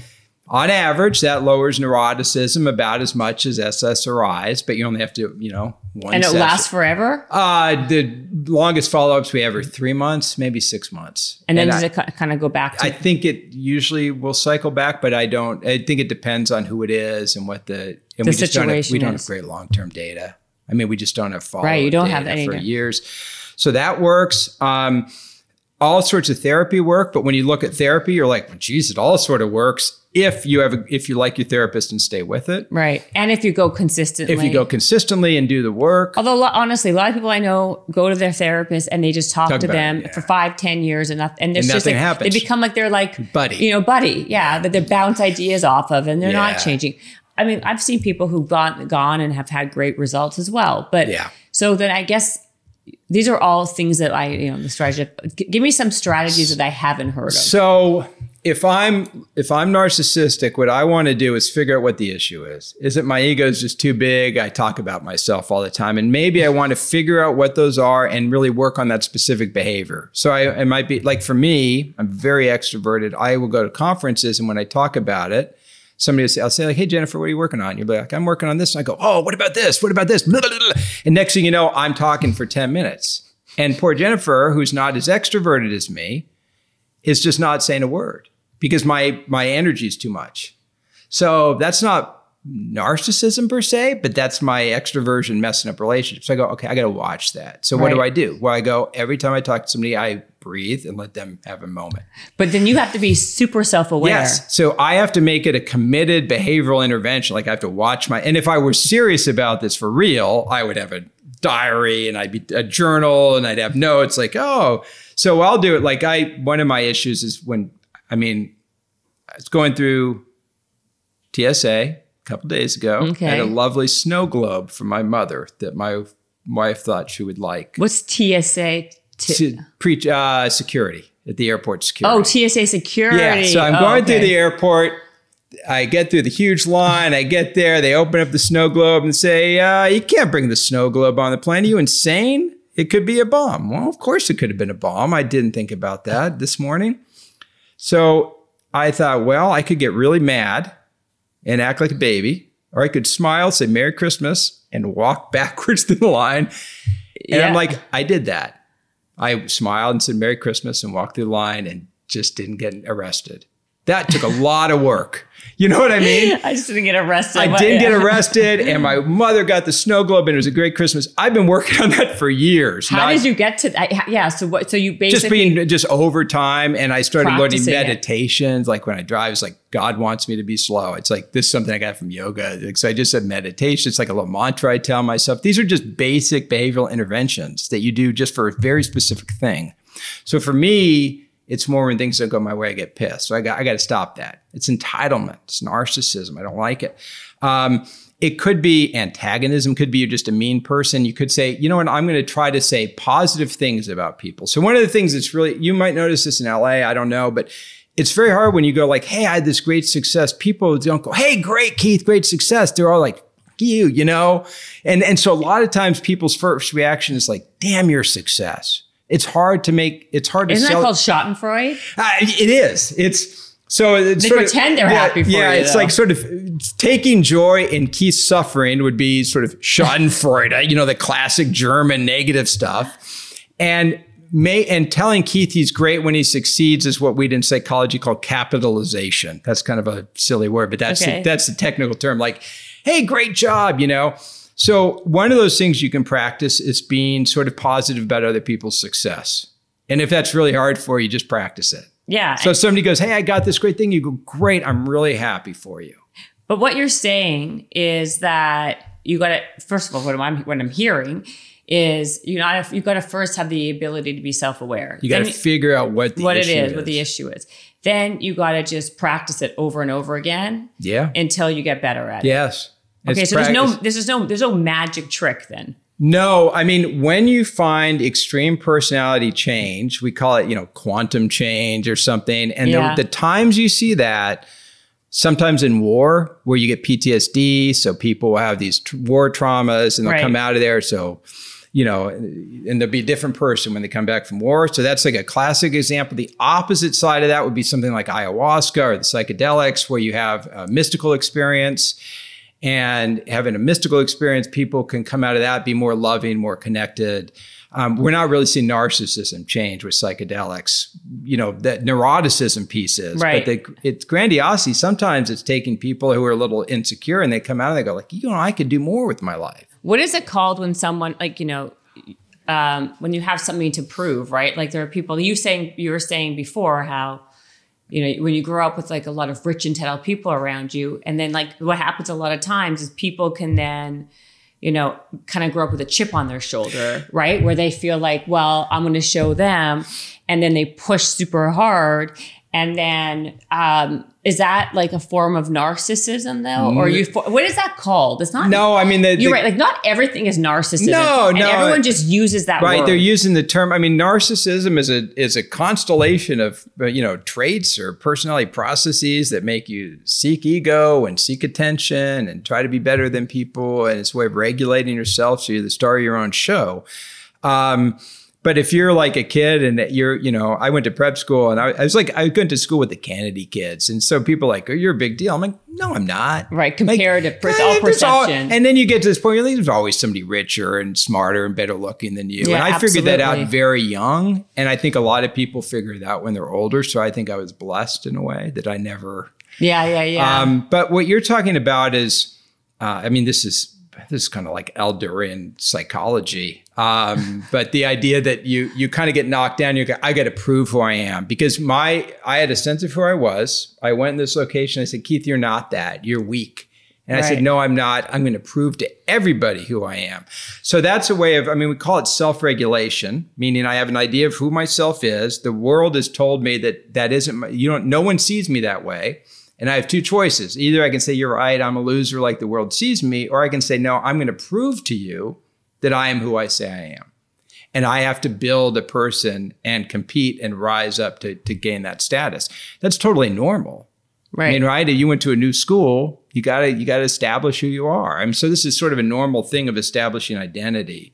[SPEAKER 3] on average, that lowers neuroticism about as much as SSRIs, but you only have to, you know, one
[SPEAKER 2] and it
[SPEAKER 3] session.
[SPEAKER 2] lasts forever.
[SPEAKER 3] Uh, the longest follow-ups we have are three months, maybe six months.
[SPEAKER 2] And then
[SPEAKER 3] I,
[SPEAKER 2] does it kind of go back to
[SPEAKER 3] I think it usually will cycle back, but I don't. I think it depends on who it is and what the and
[SPEAKER 2] The
[SPEAKER 3] we just don't have, we don't have great long-term data. I mean, we just don't have follow
[SPEAKER 2] Right, you don't have any
[SPEAKER 3] for
[SPEAKER 2] data.
[SPEAKER 3] years, so that works. Um, all sorts of therapy work, but when you look at therapy, you're like, well, geez, it all sort of works if you have a, if you like your therapist and stay with it.
[SPEAKER 2] right. And if you go consistently,
[SPEAKER 3] If you go consistently and do the work,
[SPEAKER 2] Although honestly, a lot of people I know go to their therapist and they just talk,
[SPEAKER 3] Talk
[SPEAKER 2] to them
[SPEAKER 3] it, yeah.
[SPEAKER 2] for five, ten years, and nothing. And, there's
[SPEAKER 3] And
[SPEAKER 2] just
[SPEAKER 3] nothing
[SPEAKER 2] like,
[SPEAKER 3] happens.
[SPEAKER 2] They become like they're like
[SPEAKER 3] Buddy.
[SPEAKER 2] you know, buddy, yeah, that they bounce ideas off of, and they're
[SPEAKER 3] Yeah.
[SPEAKER 2] not changing. I mean, I've seen people who've gone gone and have had great results as well. But
[SPEAKER 3] Yeah.
[SPEAKER 2] so then I guess these are all things that I, you know, the strategy. Give me some strategies that I haven't heard of.
[SPEAKER 3] So if I'm if I'm narcissistic, what I want to do is figure out what the issue is. Is it my ego is just too big? I talk about myself all the time, and maybe I want to figure out what those are and really work on that specific behavior. So I it might be like for me, I'm very extroverted. I will go to conferences, and when I talk about it, somebody will say, I'll say like, hey, Jennifer, what are you working on? You'll be like, I'm working on this. And I go, oh, what about this? What about this? And next thing you know, I'm talking for 10 minutes. And poor Jennifer, who's not as extroverted as me, is just not saying a word because my my energy is too much. So that's not narcissism per se, but that's my extroversion messing up relationships. So I go, okay, I got to watch that. So what do I do? Well, I go every time I talk to somebody, I breathe and let them have a moment.
[SPEAKER 2] But then you have to be super self aware.
[SPEAKER 3] Yes. So I have to make it a committed behavioral intervention. Like I have to watch my, and if I were serious about this for real, I would have a diary and I'd be a journal and I'd have notes like, oh, so I'll do it. Like I, one of my issues is when, I mean, I was going through TSA a couple days ago.
[SPEAKER 2] Okay.
[SPEAKER 3] I had a lovely snow globe from my mother that my wife thought she would like.
[SPEAKER 2] What's TSA? T-
[SPEAKER 3] pre uh, security at the airport security.
[SPEAKER 2] oh, TSA security.
[SPEAKER 3] Yeah, so I'm
[SPEAKER 2] Oh,
[SPEAKER 3] going through the airport. I get through the huge line. I get there. They open up the snow globe and say, uh, "You can't bring the snow globe on the plane. Are you insane? It could be a bomb." Well, of course it could have been a bomb. I didn't think about that this morning. So I thought, well, I could get really mad and act like a baby, or I could smile, say "Merry Christmas," and walk backwards through the line. And I'm like, I did that. I smiled and said Merry Christmas and walked through the line and just didn't get arrested. That took a lot of work. You know what I mean?
[SPEAKER 2] I just didn't get arrested.
[SPEAKER 3] I didn't get arrested, and my mother got the snow globe, and it was a great Christmas. I've been working on that for years.
[SPEAKER 2] How did you get to that? Yeah. So what? So you basically just
[SPEAKER 3] being just over time, and I started learning
[SPEAKER 2] Practicing it.
[SPEAKER 3] meditations. Like when I drive, it's like God wants me to be slow. It's like this is something I got from yoga. Like, so I just said meditation. It's like a little mantra I tell myself. These are just basic behavioral interventions that you do just for a very specific thing. So for me, it's more when things don't go my way, I get pissed. So I got I got to stop that. It's entitlement. It's narcissism. I don't like it. Um, it could be antagonism. Could be you're just a mean person. You could say, you know what? I'm going to try to say positive things about people. So one of the things that's really you might notice this in LA. I don't know, but it's very hard when you go like, "Hey, I had this great success." People don't go, "Hey, great, Keith, great success." They're all like, "You," you know, and and so a lot of times people's first reaction is like, "Damn your success." It's hard to make. It's hard to
[SPEAKER 2] Isn't that
[SPEAKER 3] sell.
[SPEAKER 2] called Schadenfreude?
[SPEAKER 3] Uh, it is. It's so it's
[SPEAKER 2] They
[SPEAKER 3] sort of-
[SPEAKER 2] pretend they're
[SPEAKER 3] yeah,
[SPEAKER 2] happy for
[SPEAKER 3] yeah,
[SPEAKER 2] you,
[SPEAKER 3] it's
[SPEAKER 2] though.
[SPEAKER 3] like sort of taking joy in Keith's suffering would be sort of Schadenfreude, you know, the classic German negative stuff, and may and telling Keith he's great when he succeeds is what we in psychology call capitalization. That's kind of a silly word, but that's
[SPEAKER 2] Okay.
[SPEAKER 3] the, that's the technical term. Like, hey, great job, you know. So one of those things you can practice is being sort of positive about other people's success. And if that's really hard for you, just practice it.
[SPEAKER 2] Yeah.
[SPEAKER 3] So if somebody goes, Hey, I got this great thing, you go, Great, I'm really happy for you.
[SPEAKER 2] But what you're saying is that you got to first of all, what I'm what I'm hearing is you know you got to first have the ability to be self aware.
[SPEAKER 3] You got to figure out what the
[SPEAKER 2] what it
[SPEAKER 3] issue
[SPEAKER 2] is, what the issue is. Then you got to just practice it over and over again
[SPEAKER 3] Yeah.
[SPEAKER 2] until you get better at it.
[SPEAKER 3] yes.
[SPEAKER 2] Okay,
[SPEAKER 3] It's
[SPEAKER 2] so there's no
[SPEAKER 3] practice.
[SPEAKER 2] this is no there's no magic trick then.
[SPEAKER 3] No, I mean, when you find extreme personality change, we call it, you know, quantum change or something. And
[SPEAKER 2] Yeah.
[SPEAKER 3] the, the times you see that, sometimes in war, where you get PTSD, so people have these tr- war traumas and they'll
[SPEAKER 2] Right.
[SPEAKER 3] come out of there. So, you know, and they'll be a different person when they come back from war. So that's like a classic example. The opposite side of that would be something like ayahuasca or the psychedelics, where you have a mystical experience and having a mystical experience, people can come out of that, be more loving, more connected. Um, we're not really seeing narcissism change with psychedelics. You know, that neuroticism piece is,
[SPEAKER 2] Right.
[SPEAKER 3] but the, it's grandiosity. Sometimes it's taking people who are a little insecure and they come out and they go like, you know, I could do more with my life.
[SPEAKER 2] What is it called when someone like you know um, when you have something to prove, right? Like there are people you saying you were saying before how you know when you grow up with like a lot of rich and entitled people around you, and then like what happens a lot of times is people can then you know kind of grow up with a chip on their shoulder, right? Where they feel like, well, I'm going to show them, and then they push super hard. And then, um, is that like a form of narcissism, though, or you? What is that called? It's not.
[SPEAKER 3] No, I mean, the,
[SPEAKER 2] You're
[SPEAKER 3] the-
[SPEAKER 2] right. Like not everything is narcissism.
[SPEAKER 3] No,
[SPEAKER 2] and
[SPEAKER 3] no.
[SPEAKER 2] Everyone just uses that
[SPEAKER 3] Right,
[SPEAKER 2] word.
[SPEAKER 3] they're using the term. I mean, narcissism is a is a constellation of uh, you know traits or personality processes that make you seek ego and seek attention and try to be better than people, and it's a way of regulating yourself so you're the star of your own show. Um, But if you're like a kid and you're, you know, I went to prep school and I, I was like, I went to school with the Kennedy kids. And so people are like, oh, you're a big deal. I'm like, no, I'm not.
[SPEAKER 2] Right. Comparative, like, per- all perception. All,
[SPEAKER 3] and then you get to this point, where there's always somebody richer and smarter and better looking than you. Yeah, and I absolutely. figured that out very young. And I think a lot of people figure it out when they're older. So I think I was blessed in a way that I never.
[SPEAKER 2] Yeah, yeah, yeah. Um,
[SPEAKER 3] but what you're talking about is, uh, I mean, this is this is kind of like Adlerian psychology. Um, but the idea that you you kind of get knocked down, you go, I got to prove who I am because my I had a sense of who I was. I went in this location. I said, Keith, you're not that. You're weak. And right. I said, no, I'm not. I'm going to prove to everybody who I am. So that's a way of, I mean, we call it self regulation, meaning I have an idea of who myself is. The world has told me that that isn't, you don't, no one sees me that way. And I have two choices. Either I can say, You're right, I'm a loser like the world sees me, or I can say, No, I'm going to prove to you that I am who I say I am. And I have to build a person and compete and rise up to, to gain that status. That's totally normal.
[SPEAKER 2] Right. I
[SPEAKER 3] mean, right? You went to a new school, you gotta you gotta establish who you are. I mean, so this is sort of a normal thing of establishing identity.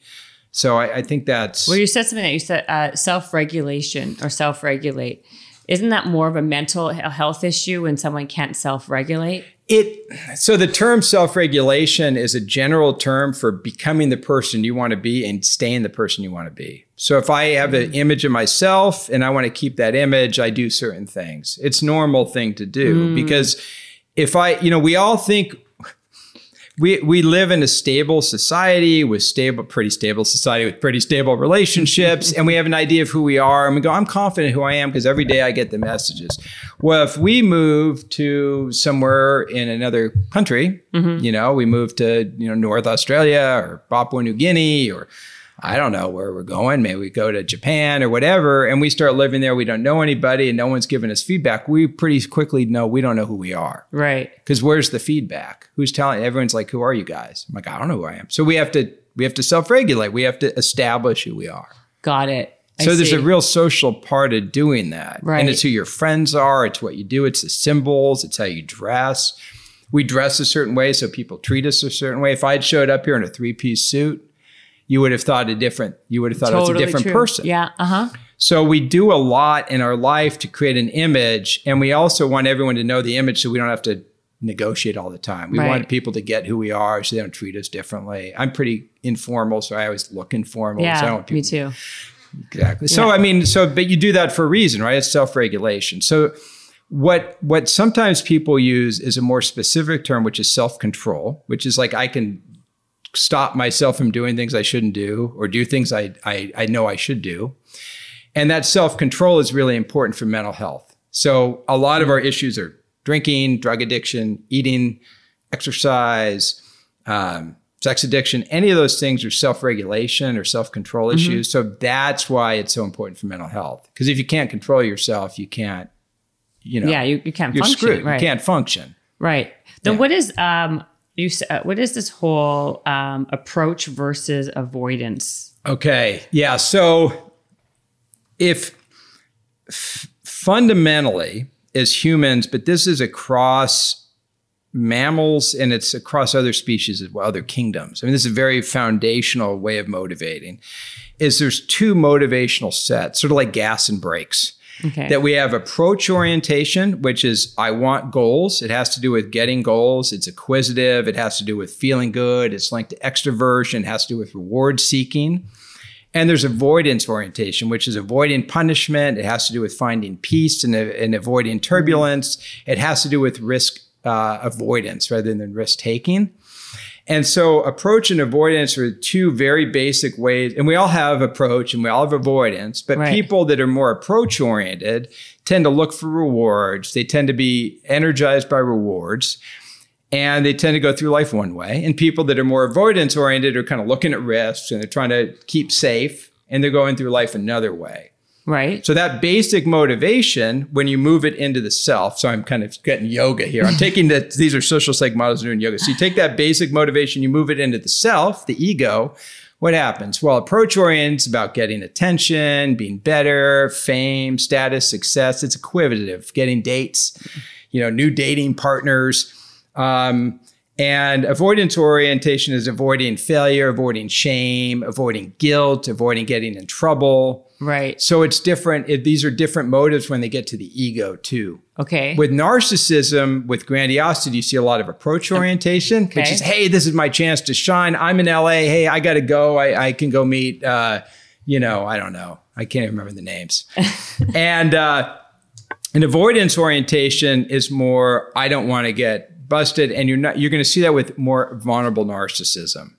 [SPEAKER 3] So I, I think that's
[SPEAKER 2] well. You said something that you said uh, self regulation or self regulate. Isn't that more of a mental health issue when someone can't self regulate?
[SPEAKER 3] It so the term self-regulation is a general term for becoming the person you want to be and staying the person you want to be. So if I have an image of myself and I want to keep that image, I do certain things. It's normal thing to do mm. because if I, you know, we all think we we live in a stable society with stable, pretty stable society with pretty stable relationships, and we have an idea of who we are, and we go, I'm confident who I am because every day I get the messages. Well, if we move to somewhere in another country, mm-hmm. you know, we move to you know North Australia or Papua New Guinea or I don't know where we're going. Maybe we go to Japan or whatever, and we start living there. We don't know anybody, and no one's giving us feedback. We pretty quickly know we don't know who we are.
[SPEAKER 2] Right.
[SPEAKER 3] Because where's the feedback? Who's telling? Everyone's like, "Who are you guys?" I'm like, "I don't know who I am." So we have to we have to self regulate. We have to establish who we are.
[SPEAKER 2] Got it. I
[SPEAKER 3] so there's a real social part of doing that.
[SPEAKER 2] Right.
[SPEAKER 3] And it's who your friends are. It's what you do. It's the symbols. It's how you dress. We dress a certain way, so people treat us a certain way. If I had showed up here in a three piece suit you would have thought a different you would have thought totally it's a different
[SPEAKER 2] true.
[SPEAKER 3] person.
[SPEAKER 2] Yeah uh-huh.
[SPEAKER 3] So we do a lot in our life to create an image and we also want everyone to know the image so we don't have to negotiate all the time. We right. want people to get who we are so they don't treat us differently. I'm pretty informal so i always look informal
[SPEAKER 2] yeah
[SPEAKER 3] so
[SPEAKER 2] me too.
[SPEAKER 3] Exactly. So yeah. i mean so but you do that for a reason right? It's self-regulation. So what what sometimes people use is a more specific term which is self-control which is like i can stop myself from doing things I shouldn't do or do things I, I, I know I should do. And that self control is really important for mental health. So a lot of our issues are drinking, drug addiction, eating, exercise, um, sex addiction, any of those things are self regulation or self control mm-hmm. issues. So that's why it's so important for mental health. Because if you can't control yourself, you can't, you know,
[SPEAKER 2] yeah, you, you can't
[SPEAKER 3] you're
[SPEAKER 2] function.
[SPEAKER 3] Screwed.
[SPEAKER 2] Right.
[SPEAKER 3] You can't function.
[SPEAKER 2] Right. Then yeah. what is um, you uh, what is this whole um, approach versus avoidance?
[SPEAKER 3] Okay, yeah. So if f- fundamentally as humans, but this is across mammals and it's across other species as well, other kingdoms. I mean, this is a very foundational way of motivating. Is there's two motivational sets, sort of like gas and brakes. Okay. That we have approach orientation, which is I want goals. It has to do with getting goals. It's acquisitive. It has to do with feeling good. It's linked to extroversion. It has to do with reward seeking. And there's avoidance orientation, which is avoiding punishment. It has to do with finding peace and, and avoiding turbulence. It has to do with risk uh, avoidance rather than risk taking. And so approach and avoidance are two very basic ways. And we all have approach and we all have avoidance, but right. people that are more approach oriented tend to look for rewards. They tend to be energized by rewards and they tend to go through life one way. And people that are more avoidance oriented are kind of looking at risks and they're trying to keep safe and they're going through life another way.
[SPEAKER 2] Right.
[SPEAKER 3] So that basic motivation, when you move it into the self, so I'm kind of getting yoga here. I'm taking that these are social psych models doing yoga. So you take that basic motivation, you move it into the self, the ego. What happens? Well, approach oriented is about getting attention, being better, fame, status, success. It's equivalent, getting dates, you know, new dating partners. Um, And avoidance orientation is avoiding failure, avoiding shame, avoiding guilt, avoiding getting in trouble.
[SPEAKER 2] Right.
[SPEAKER 3] So it's different. It, these are different motives when they get to the ego too.
[SPEAKER 2] Okay.
[SPEAKER 3] With narcissism, with grandiosity, you see a lot of approach orientation,
[SPEAKER 2] Okay.
[SPEAKER 3] which is, hey, this is my chance to shine. I'm in LA. Hey, I got to go. I, I can go meet, uh, you know, I don't know. I can't even remember the names. and uh, an avoidance orientation is more, I don't want to get busted. And you're not, you're going to see that with more vulnerable narcissism.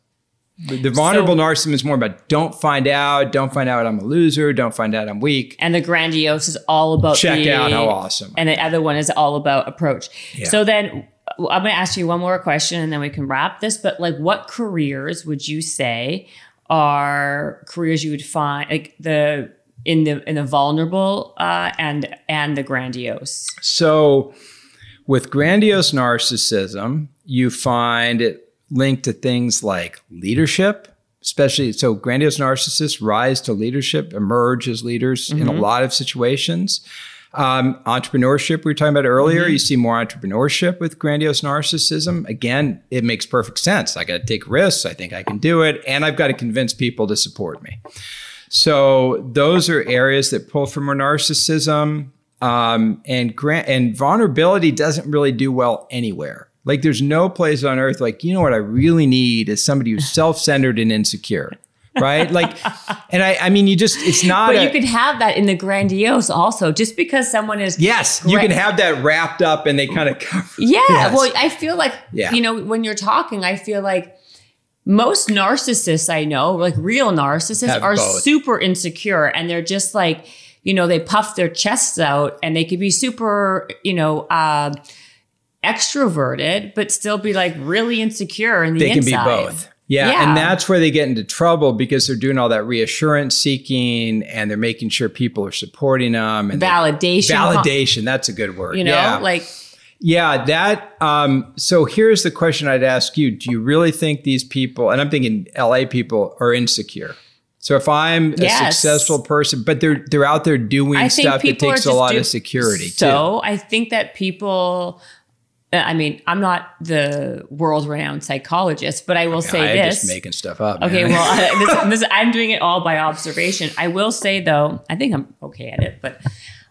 [SPEAKER 3] The vulnerable narcissism is more about don't find out, don't find out I'm a loser, don't find out I'm weak.
[SPEAKER 2] and the grandiose is all about
[SPEAKER 3] Check
[SPEAKER 2] the,
[SPEAKER 3] out how awesome.
[SPEAKER 2] and the other one is all about approach.
[SPEAKER 3] Yeah.
[SPEAKER 2] So then I'm going to ask you one more question and then we can wrap this. But like, what careers would you say are careers you would find like the in the in the vulnerable uh, and and the grandiose?
[SPEAKER 3] So, with grandiose narcissism, you find it linked to things like leadership, especially so grandiose narcissists rise to leadership, emerge as leaders in a lot of situations. Um, entrepreneurship, we were talking about earlier, you see more entrepreneurship with grandiose narcissism. Again, it makes perfect sense. I got to take risks. I think I can do it. And I've got to convince people to support me. So those are areas that pull from our narcissism. Um, and grant and vulnerability doesn't really do well anywhere. Like there's no place on earth like you know what I really need is somebody who's self-centered and insecure, right? Like, and I I mean you just it's not.
[SPEAKER 2] But
[SPEAKER 3] a-
[SPEAKER 2] you could have that in the grandiose also. Just because someone is
[SPEAKER 3] yes, you can have that wrapped up and they kind of cover.
[SPEAKER 2] Yeah.
[SPEAKER 3] Yes.
[SPEAKER 2] Well, I feel like,
[SPEAKER 3] Yeah.
[SPEAKER 2] you know, when you're talking, I feel like most narcissists I know, like real narcissists,
[SPEAKER 3] Have
[SPEAKER 2] are
[SPEAKER 3] both.
[SPEAKER 2] super insecure and they're just like, you know, they puff their chests out and they could be super, you know, uh, extroverted, but still be like really insecure in the
[SPEAKER 3] they can
[SPEAKER 2] inside.
[SPEAKER 3] be both. Yeah,
[SPEAKER 2] Yeah.
[SPEAKER 3] and that's where they get into trouble because they're doing all that reassurance seeking and they're making sure people are supporting them and they-
[SPEAKER 2] Validation.
[SPEAKER 3] validation. That's a good word.
[SPEAKER 2] You know,
[SPEAKER 3] yeah.
[SPEAKER 2] like,
[SPEAKER 3] Yeah, that. Um, so here's the question I'd ask you: Do you really think these people, and I'm thinking LA people, are insecure? So if I'm a
[SPEAKER 2] Yes.
[SPEAKER 3] successful person, but they're they're out there doing stuff that takes a lot
[SPEAKER 2] do-
[SPEAKER 3] of security.
[SPEAKER 2] So I think that people. I mean, I'm not the world-renowned psychologist, but I will
[SPEAKER 3] too.
[SPEAKER 2] say
[SPEAKER 3] I'm
[SPEAKER 2] this.
[SPEAKER 3] just making stuff up.
[SPEAKER 2] Okay,
[SPEAKER 3] man.
[SPEAKER 2] well, I, this, this, I'm doing it all by observation. I will say though, I think I'm okay at it, but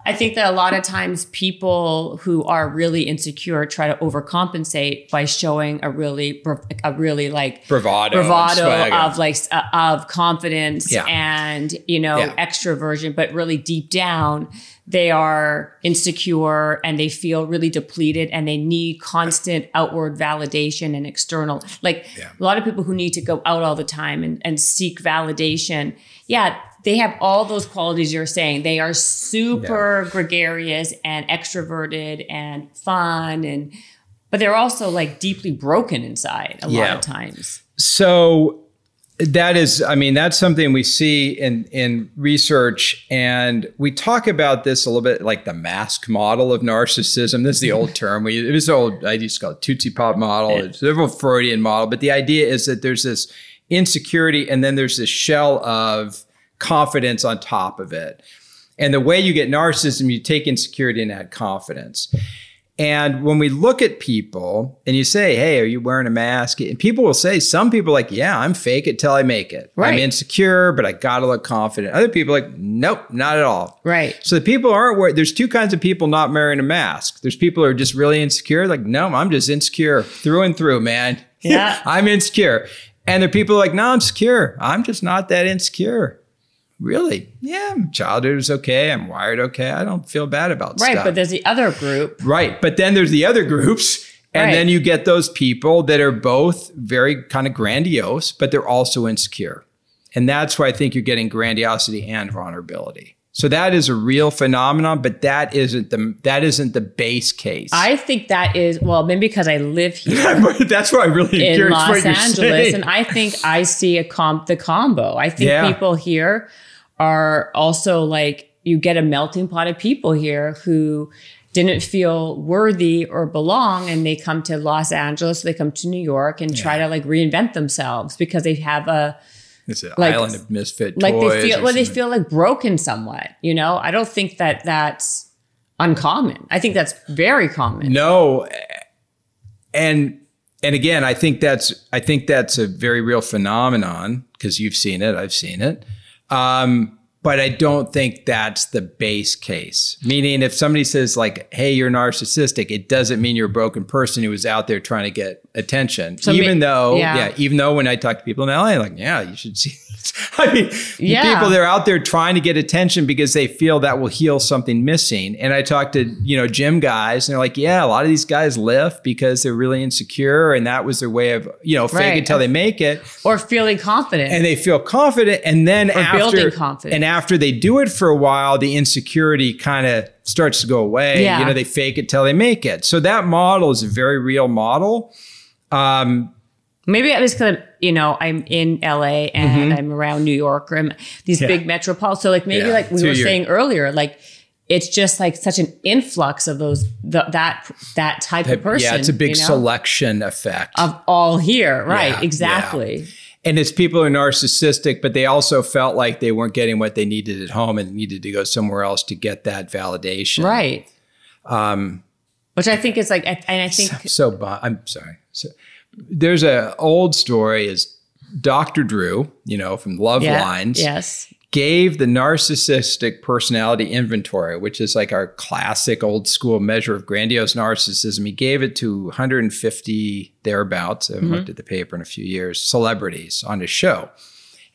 [SPEAKER 2] I think that a lot of times people who are really insecure try to overcompensate by showing a really, a really like
[SPEAKER 3] bravado,
[SPEAKER 2] bravado of like uh, of confidence
[SPEAKER 3] Yeah.
[SPEAKER 2] and you know
[SPEAKER 3] Yeah.
[SPEAKER 2] extroversion but really deep down they are insecure and they feel really depleted and they need constant outward validation and external like
[SPEAKER 3] Yeah.
[SPEAKER 2] a lot of people who need to go out all the time and, and seek validation yeah they have all those qualities you're saying they are super gregarious and extroverted and fun and but they're also like deeply broken inside a lot of times
[SPEAKER 3] So that is, I mean, that's something we see in in research, and we talk about this a little bit, like the mask model of narcissism. This is the old term. We it was old. I used to call it Tootsie Pop model. It's the old Freudian model, but the idea is that there's this insecurity, and then there's this shell of confidence on top of it. And the way you get narcissism, you take insecurity and add confidence. And when we look at people and you say, Hey, are you wearing a mask? And people will say, Some people are like, Yeah, I'm fake it till I make it. I'm insecure, but I gotta look confident. Other people are like, Nope, not at all.
[SPEAKER 2] right
[SPEAKER 3] So the people aren't wearing, there's two kinds of people not wearing a mask. There's people who are just really insecure, like, No, I'm just insecure through and through, man.
[SPEAKER 2] Yeah.
[SPEAKER 3] I'm insecure. And there are people like, No, I'm secure. I'm just not that insecure. Really? Yeah, childhood is okay. I'm wired okay. I don't feel bad about
[SPEAKER 2] right
[SPEAKER 3] stuff.
[SPEAKER 2] but there's the other group
[SPEAKER 3] Right. But then there's the other groups. And
[SPEAKER 2] Right.
[SPEAKER 3] then you get those people that are both very kind of grandiose, but they're also insecure. And that's why I think you're getting grandiosity and vulnerability. So that is a real phenomenon, but that isn't the that isn't the base case.
[SPEAKER 2] i think that is well maybe because i live here
[SPEAKER 3] that's why I really
[SPEAKER 2] in los angeles and i think i see a comp the combo i think
[SPEAKER 3] Yeah.
[SPEAKER 2] people here are also like you get a melting pot of people here who didn't feel worthy or belong and they come to los angeles they come to new york and try to like reinvent themselves because they have a
[SPEAKER 3] it's an
[SPEAKER 2] like-
[SPEAKER 3] island of misfit
[SPEAKER 2] like
[SPEAKER 3] toys.
[SPEAKER 2] they feel well they feel like broken somewhat you know? I don't think that that's uncommon. I think that's very common.
[SPEAKER 3] No, and and again, I think that's I think that's a very real phenomenon because you've seen it, I've seen it. Um, but I don't think that's the base case. Meaning, if somebody says like, "Hey, you're narcissistic," it doesn't mean you're a broken person who was out there trying to get attention.
[SPEAKER 2] So
[SPEAKER 3] even though,
[SPEAKER 2] yeah.
[SPEAKER 3] yeah. even though when I talk to people in LA, like, yeah, you should see. I mean,
[SPEAKER 2] Yeah.
[SPEAKER 3] people they're out there trying to get attention because they feel that will heal something missing. And I talk to you know gym guys, and they're like, yeah, a lot of these guys lift because they're really insecure, and that was their way of you know fake
[SPEAKER 2] Right.
[SPEAKER 3] it till they make it
[SPEAKER 2] Or feeling confident.
[SPEAKER 3] and they feel confident and then after
[SPEAKER 2] building confidence.
[SPEAKER 3] and after they do it for a while the insecurity kind of starts to go away
[SPEAKER 2] Yeah.
[SPEAKER 3] you know they fake it till they make it so that model is a very real model um,
[SPEAKER 2] Maybe it was because you know I'm in LA and I'm around New York or I'm these
[SPEAKER 3] Mm-hmm. Yeah.
[SPEAKER 2] big metropols. So like maybe
[SPEAKER 3] Yeah.
[SPEAKER 2] like we
[SPEAKER 3] So
[SPEAKER 2] were saying earlier, like it's just like such an influx of those the, that that type of person.
[SPEAKER 3] yeah it's a big
[SPEAKER 2] you know,
[SPEAKER 3] selection effect
[SPEAKER 2] of all here, right?
[SPEAKER 3] Yeah,
[SPEAKER 2] exactly.
[SPEAKER 3] And it's people who are narcissistic but they also felt like they weren't getting what they needed at home and needed to go somewhere else to get that validation
[SPEAKER 2] Right. Um, Which I think is like, and I think
[SPEAKER 3] so bu- I'm sorry. So there's a old story is Dr. Drew, you know, from Love
[SPEAKER 2] yeah,
[SPEAKER 3] Lines,
[SPEAKER 2] yes,
[SPEAKER 3] gave the narcissistic personality inventory, which is like our classic old school measure of grandiose narcissism. He gave it to 150 thereabouts. I haven't
[SPEAKER 2] Mm-hmm.
[SPEAKER 3] looked at the paper in a few years, celebrities on his show.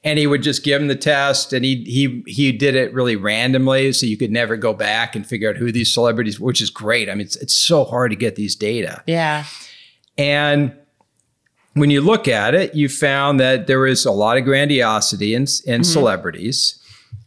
[SPEAKER 3] And he would just give them the test, and he he he did it really randomly, so you could never go back and figure out who these celebrities, which is great. I mean, it's it's so hard to get these data.
[SPEAKER 2] yeah,
[SPEAKER 3] And when you look at it, you found that there was a lot of grandiosity in, in celebrities.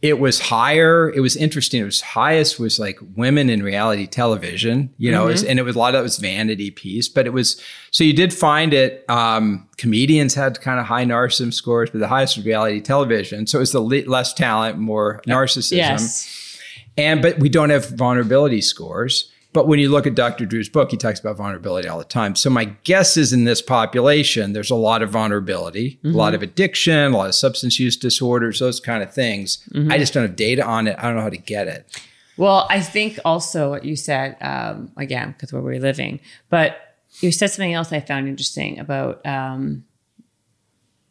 [SPEAKER 3] It was higher. It was interesting. It was highest was like women in reality television, you know, it was- and it was a lot of it was vanity piece, but it was so you did find it. Um, comedians had kind of high narcissism scores, but the highest was reality television. So it was the le- less talent, more narcissism.
[SPEAKER 2] yes,
[SPEAKER 3] And but we don't have vulnerability scores. But when you look at Dr. Drew's book, he talks about vulnerability all the time. So my guess is in this population, there's a lot of vulnerability, a lot of addiction, a lot of substance use disorders, those kind of things. I just don't have data on it. I don't know how to get it.
[SPEAKER 2] Well, I think also what you said, um, again, because where we're living, but you said something else I found interesting about um,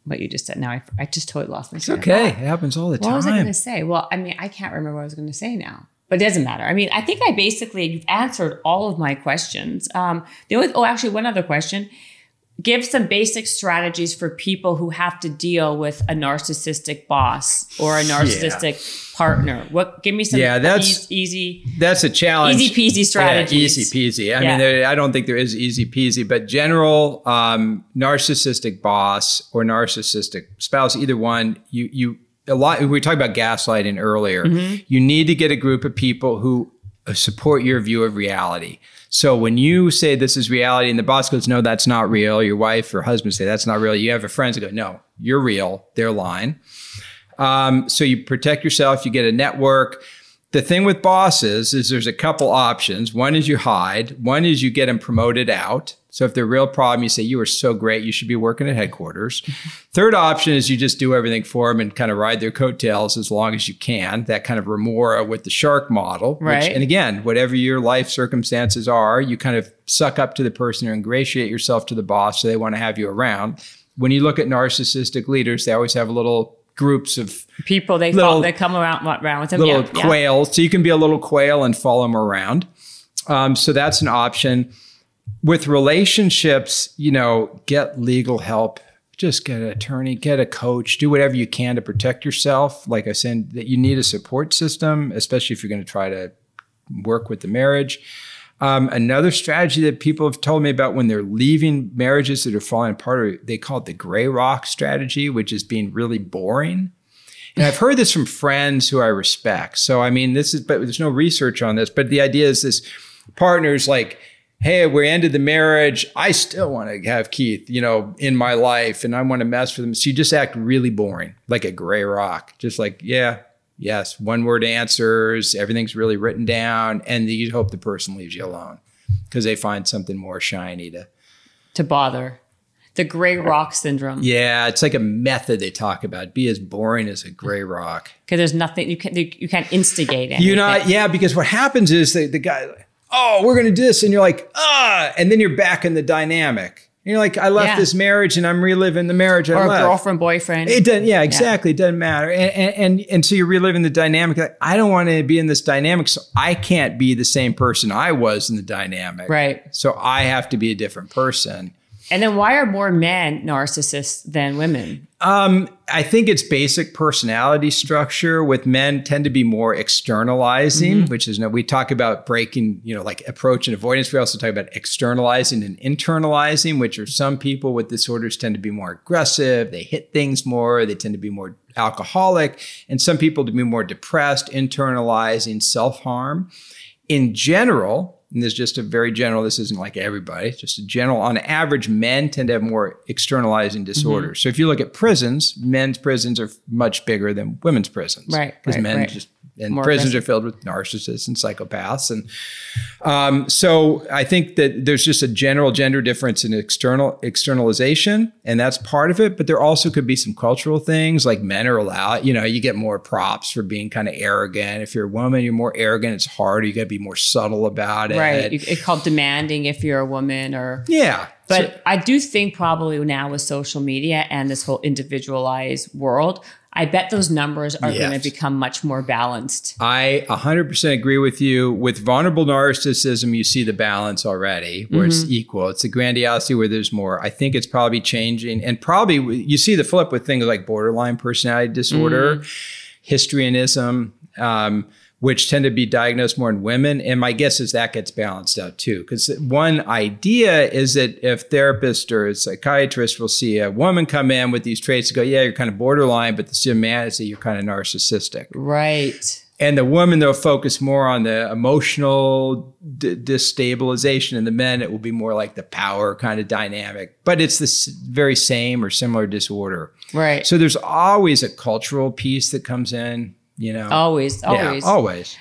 [SPEAKER 2] what you just said. Now I, I just totally lost my of
[SPEAKER 3] Okay, it happens all the time.
[SPEAKER 2] What was I going to say? Well, I mean, I can't remember what I was going to say now, but it doesn't matter. I mean, I think I basically you've answered all of my questions. Um, the only, oh, actually, one other question. Give some basic strategies for people who have to deal with a narcissistic boss or a narcissistic partner. What? Give me some
[SPEAKER 3] Yeah, that's-
[SPEAKER 2] easy, easy
[SPEAKER 3] That's a challenge.
[SPEAKER 2] Easy peasy strategies.
[SPEAKER 3] Yeah, easy peasy. I
[SPEAKER 2] Yeah.
[SPEAKER 3] mean, there, I don't think there is easy peasy, but general um, narcissistic boss or narcissistic spouse, either one, you you a lot. We were talking about gaslighting earlier.
[SPEAKER 2] Mm-hmm.
[SPEAKER 3] You need to get a group of people who uh, support your view of reality. So when you say this is reality and the boss goes, no, that's not real. Your wife or husband say that's not real. You have a friend that go, no, you're real. They're lying. Um, so you protect yourself, you get a network. The thing with bosses is there's a couple options. One is you hide, one is you get them promoted out. So if they're a real problem, you say, You are so great, you should be working at headquarters. Third option is you just do everything for them and kind of ride their coattails as long as you can. That kind of remora with the shark model. which-
[SPEAKER 2] Right.
[SPEAKER 3] and again, whatever your life circumstances are, you kind of suck up to the person or ingratiate yourself to the boss so they want to have you around. When you look at narcissistic leaders, they always have a little groups of
[SPEAKER 2] people they
[SPEAKER 3] Little-
[SPEAKER 2] follow, they come around around with them.
[SPEAKER 3] little
[SPEAKER 2] yeah, yeah.
[SPEAKER 3] quails. So you can be a little quail and follow them around. Um, so that's an option. With relationships, you know, get legal help. Just get an attorney, get a coach, do whatever you can to protect yourself. Like I said, that you need a support system, especially if you're going to try to work with the marriage. Um, another strategy that people have told me about when they're leaving marriages that are falling apart, are- they call it the gray rock strategy, which is being really boring. And I've heard this from friends who I respect. So, I mean, this is, but there's no research on this. But the idea is this partner's like, hey, we ended the marriage. I still want to have Keith, you know, in my life and I want to mess with him. So you just act really boring, like a gray rock. Just like, yeah, yes, one word answers, everything's really written down. And you hope the person leaves you alone because they find something more shiny to.
[SPEAKER 2] to bother. The gray rock syndrome.
[SPEAKER 3] Yeah, it's like a method they talk about. Be as boring as a gray rock.
[SPEAKER 2] Because there's nothing you can you can't instigate anything.
[SPEAKER 3] You're not, yeah, because what happens is the, the guy, oh, we're going to do this. And you're like, ah, and then you're back in the dynamic. You're like, I left
[SPEAKER 2] Yeah.
[SPEAKER 3] this marriage and I'm reliving the marriage I
[SPEAKER 2] or a
[SPEAKER 3] left.
[SPEAKER 2] girlfriend, boyfriend.
[SPEAKER 3] It doesn't. Yeah, exactly. It doesn't matter. And, and and and so you're reliving the dynamic. Like, I don't want to be in this dynamic, so I can't be the same person I was in the dynamic.
[SPEAKER 2] right.
[SPEAKER 3] So I have to be a different person.
[SPEAKER 2] And then why are more men narcissists than women?
[SPEAKER 3] Um, I think it's basic personality structure. With men, tend to be more externalizing, which is no. We talk about breaking, you know, like approach and avoidance. We also talk about externalizing and internalizing, which are some people with disorders tend to be more aggressive. They hit things more. They tend to be more alcoholic, and some people to be more depressed, internalizing, self harm. In general, and this is just a very general, this isn't like everybody, just a general, on average, men tend to have more externalizing mm-hmm. disorders. So if you look at prisons, men's prisons are much bigger than women's prisons.
[SPEAKER 2] Right,
[SPEAKER 3] Because
[SPEAKER 2] right,
[SPEAKER 3] men
[SPEAKER 2] right.
[SPEAKER 3] just, and
[SPEAKER 2] More
[SPEAKER 3] prisons
[SPEAKER 2] aggressive.
[SPEAKER 3] are filled with narcissists and psychopaths. And um, so I think that there's just a general gender difference in external externalization, and that's part of it. But there also could be some cultural things like men are allowed, you know, you get more props for being kind of arrogant. If you're a woman, you're more arrogant. It's harder. You got to be more subtle about it.
[SPEAKER 2] Right. It's called demanding if you're a woman or
[SPEAKER 3] Yeah.
[SPEAKER 2] But
[SPEAKER 3] So-
[SPEAKER 2] I do think probably now with social media and this whole individualized world, I bet those numbers are going to become much more balanced.
[SPEAKER 3] I 100% agree with you. With vulnerable narcissism, you see the balance already where it's
[SPEAKER 2] Mm-hmm.
[SPEAKER 3] equal. It's the grandiosity where there's more. I think it's probably changing. And probably you see the flip with things like borderline personality disorder,
[SPEAKER 2] Mm-hmm.
[SPEAKER 3] histrionism, um, which tend to be diagnosed more in women. And my guess is that gets balanced out too. Because one idea is that if therapists or psychiatrists will see a woman come in with these traits and go, yeah, you're kind of borderline, but the man is that you're kind of narcissistic.
[SPEAKER 2] Right.
[SPEAKER 3] And the women, they'll focus more on the emotional d- destabilization. And the men, it will be more like the power kind of dynamic. But it's the very same or similar disorder.
[SPEAKER 2] Right.
[SPEAKER 3] So there's always a cultural piece that comes in, you know.
[SPEAKER 2] always,
[SPEAKER 3] Yeah,
[SPEAKER 2] always.
[SPEAKER 3] always.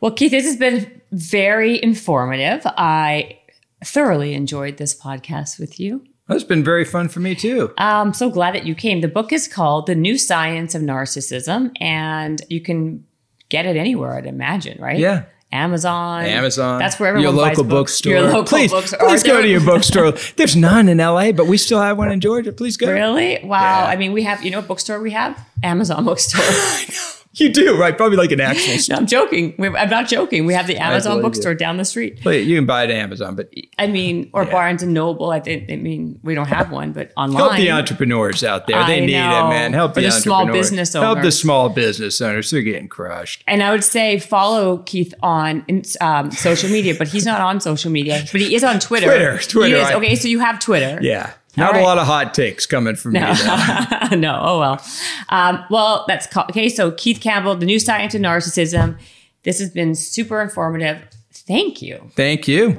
[SPEAKER 2] Well, Keith, this has been very informative. I thoroughly enjoyed this podcast with you.
[SPEAKER 3] It's been very fun for me too.
[SPEAKER 2] I'm so glad that you came. The book is called The New Science of Narcissism, and you can get it anywhere, I'd imagine, right?
[SPEAKER 3] Yeah.
[SPEAKER 2] Amazon.
[SPEAKER 3] Amazon.
[SPEAKER 2] That's where everyone
[SPEAKER 3] Your
[SPEAKER 2] buys
[SPEAKER 3] local
[SPEAKER 2] books.
[SPEAKER 3] bookstore.
[SPEAKER 2] Your local
[SPEAKER 3] please,
[SPEAKER 2] bookstore.
[SPEAKER 3] please go to your bookstore. There's none in LA, but we still have one in Georgia. Please go.
[SPEAKER 2] Really? Wow.
[SPEAKER 3] Yeah.
[SPEAKER 2] I mean, we have, you know what bookstore we have? Amazon bookstore.
[SPEAKER 3] You do, right? Probably like an actual
[SPEAKER 2] no. I'm joking. We- I'm not joking. We have the Amazon bookstore down the street.
[SPEAKER 3] But you can buy it at Amazon, but
[SPEAKER 2] I mean, or
[SPEAKER 3] Yeah.
[SPEAKER 2] Barnes and Noble. I think. I mean, we don't have one, but online.
[SPEAKER 3] Help the entrepreneurs out there. They
[SPEAKER 2] I
[SPEAKER 3] need
[SPEAKER 2] know.
[SPEAKER 3] it, man. Help the,
[SPEAKER 2] the small business
[SPEAKER 3] Help the small business owners. They're getting crushed.
[SPEAKER 2] And I would say follow Keith on um, social media, but he's not on social media, but he is on Twitter.
[SPEAKER 3] Twitter, Twitter,
[SPEAKER 2] He is. Okay, so you have Twitter.
[SPEAKER 3] Yeah. Not
[SPEAKER 2] All
[SPEAKER 3] a lot of hot takes coming from me. though.
[SPEAKER 2] no. Oh well. Um, well, that's called, okay. So Keith Campbell, the new science of narcissism. This has been super informative. Thank you.
[SPEAKER 3] Thank you.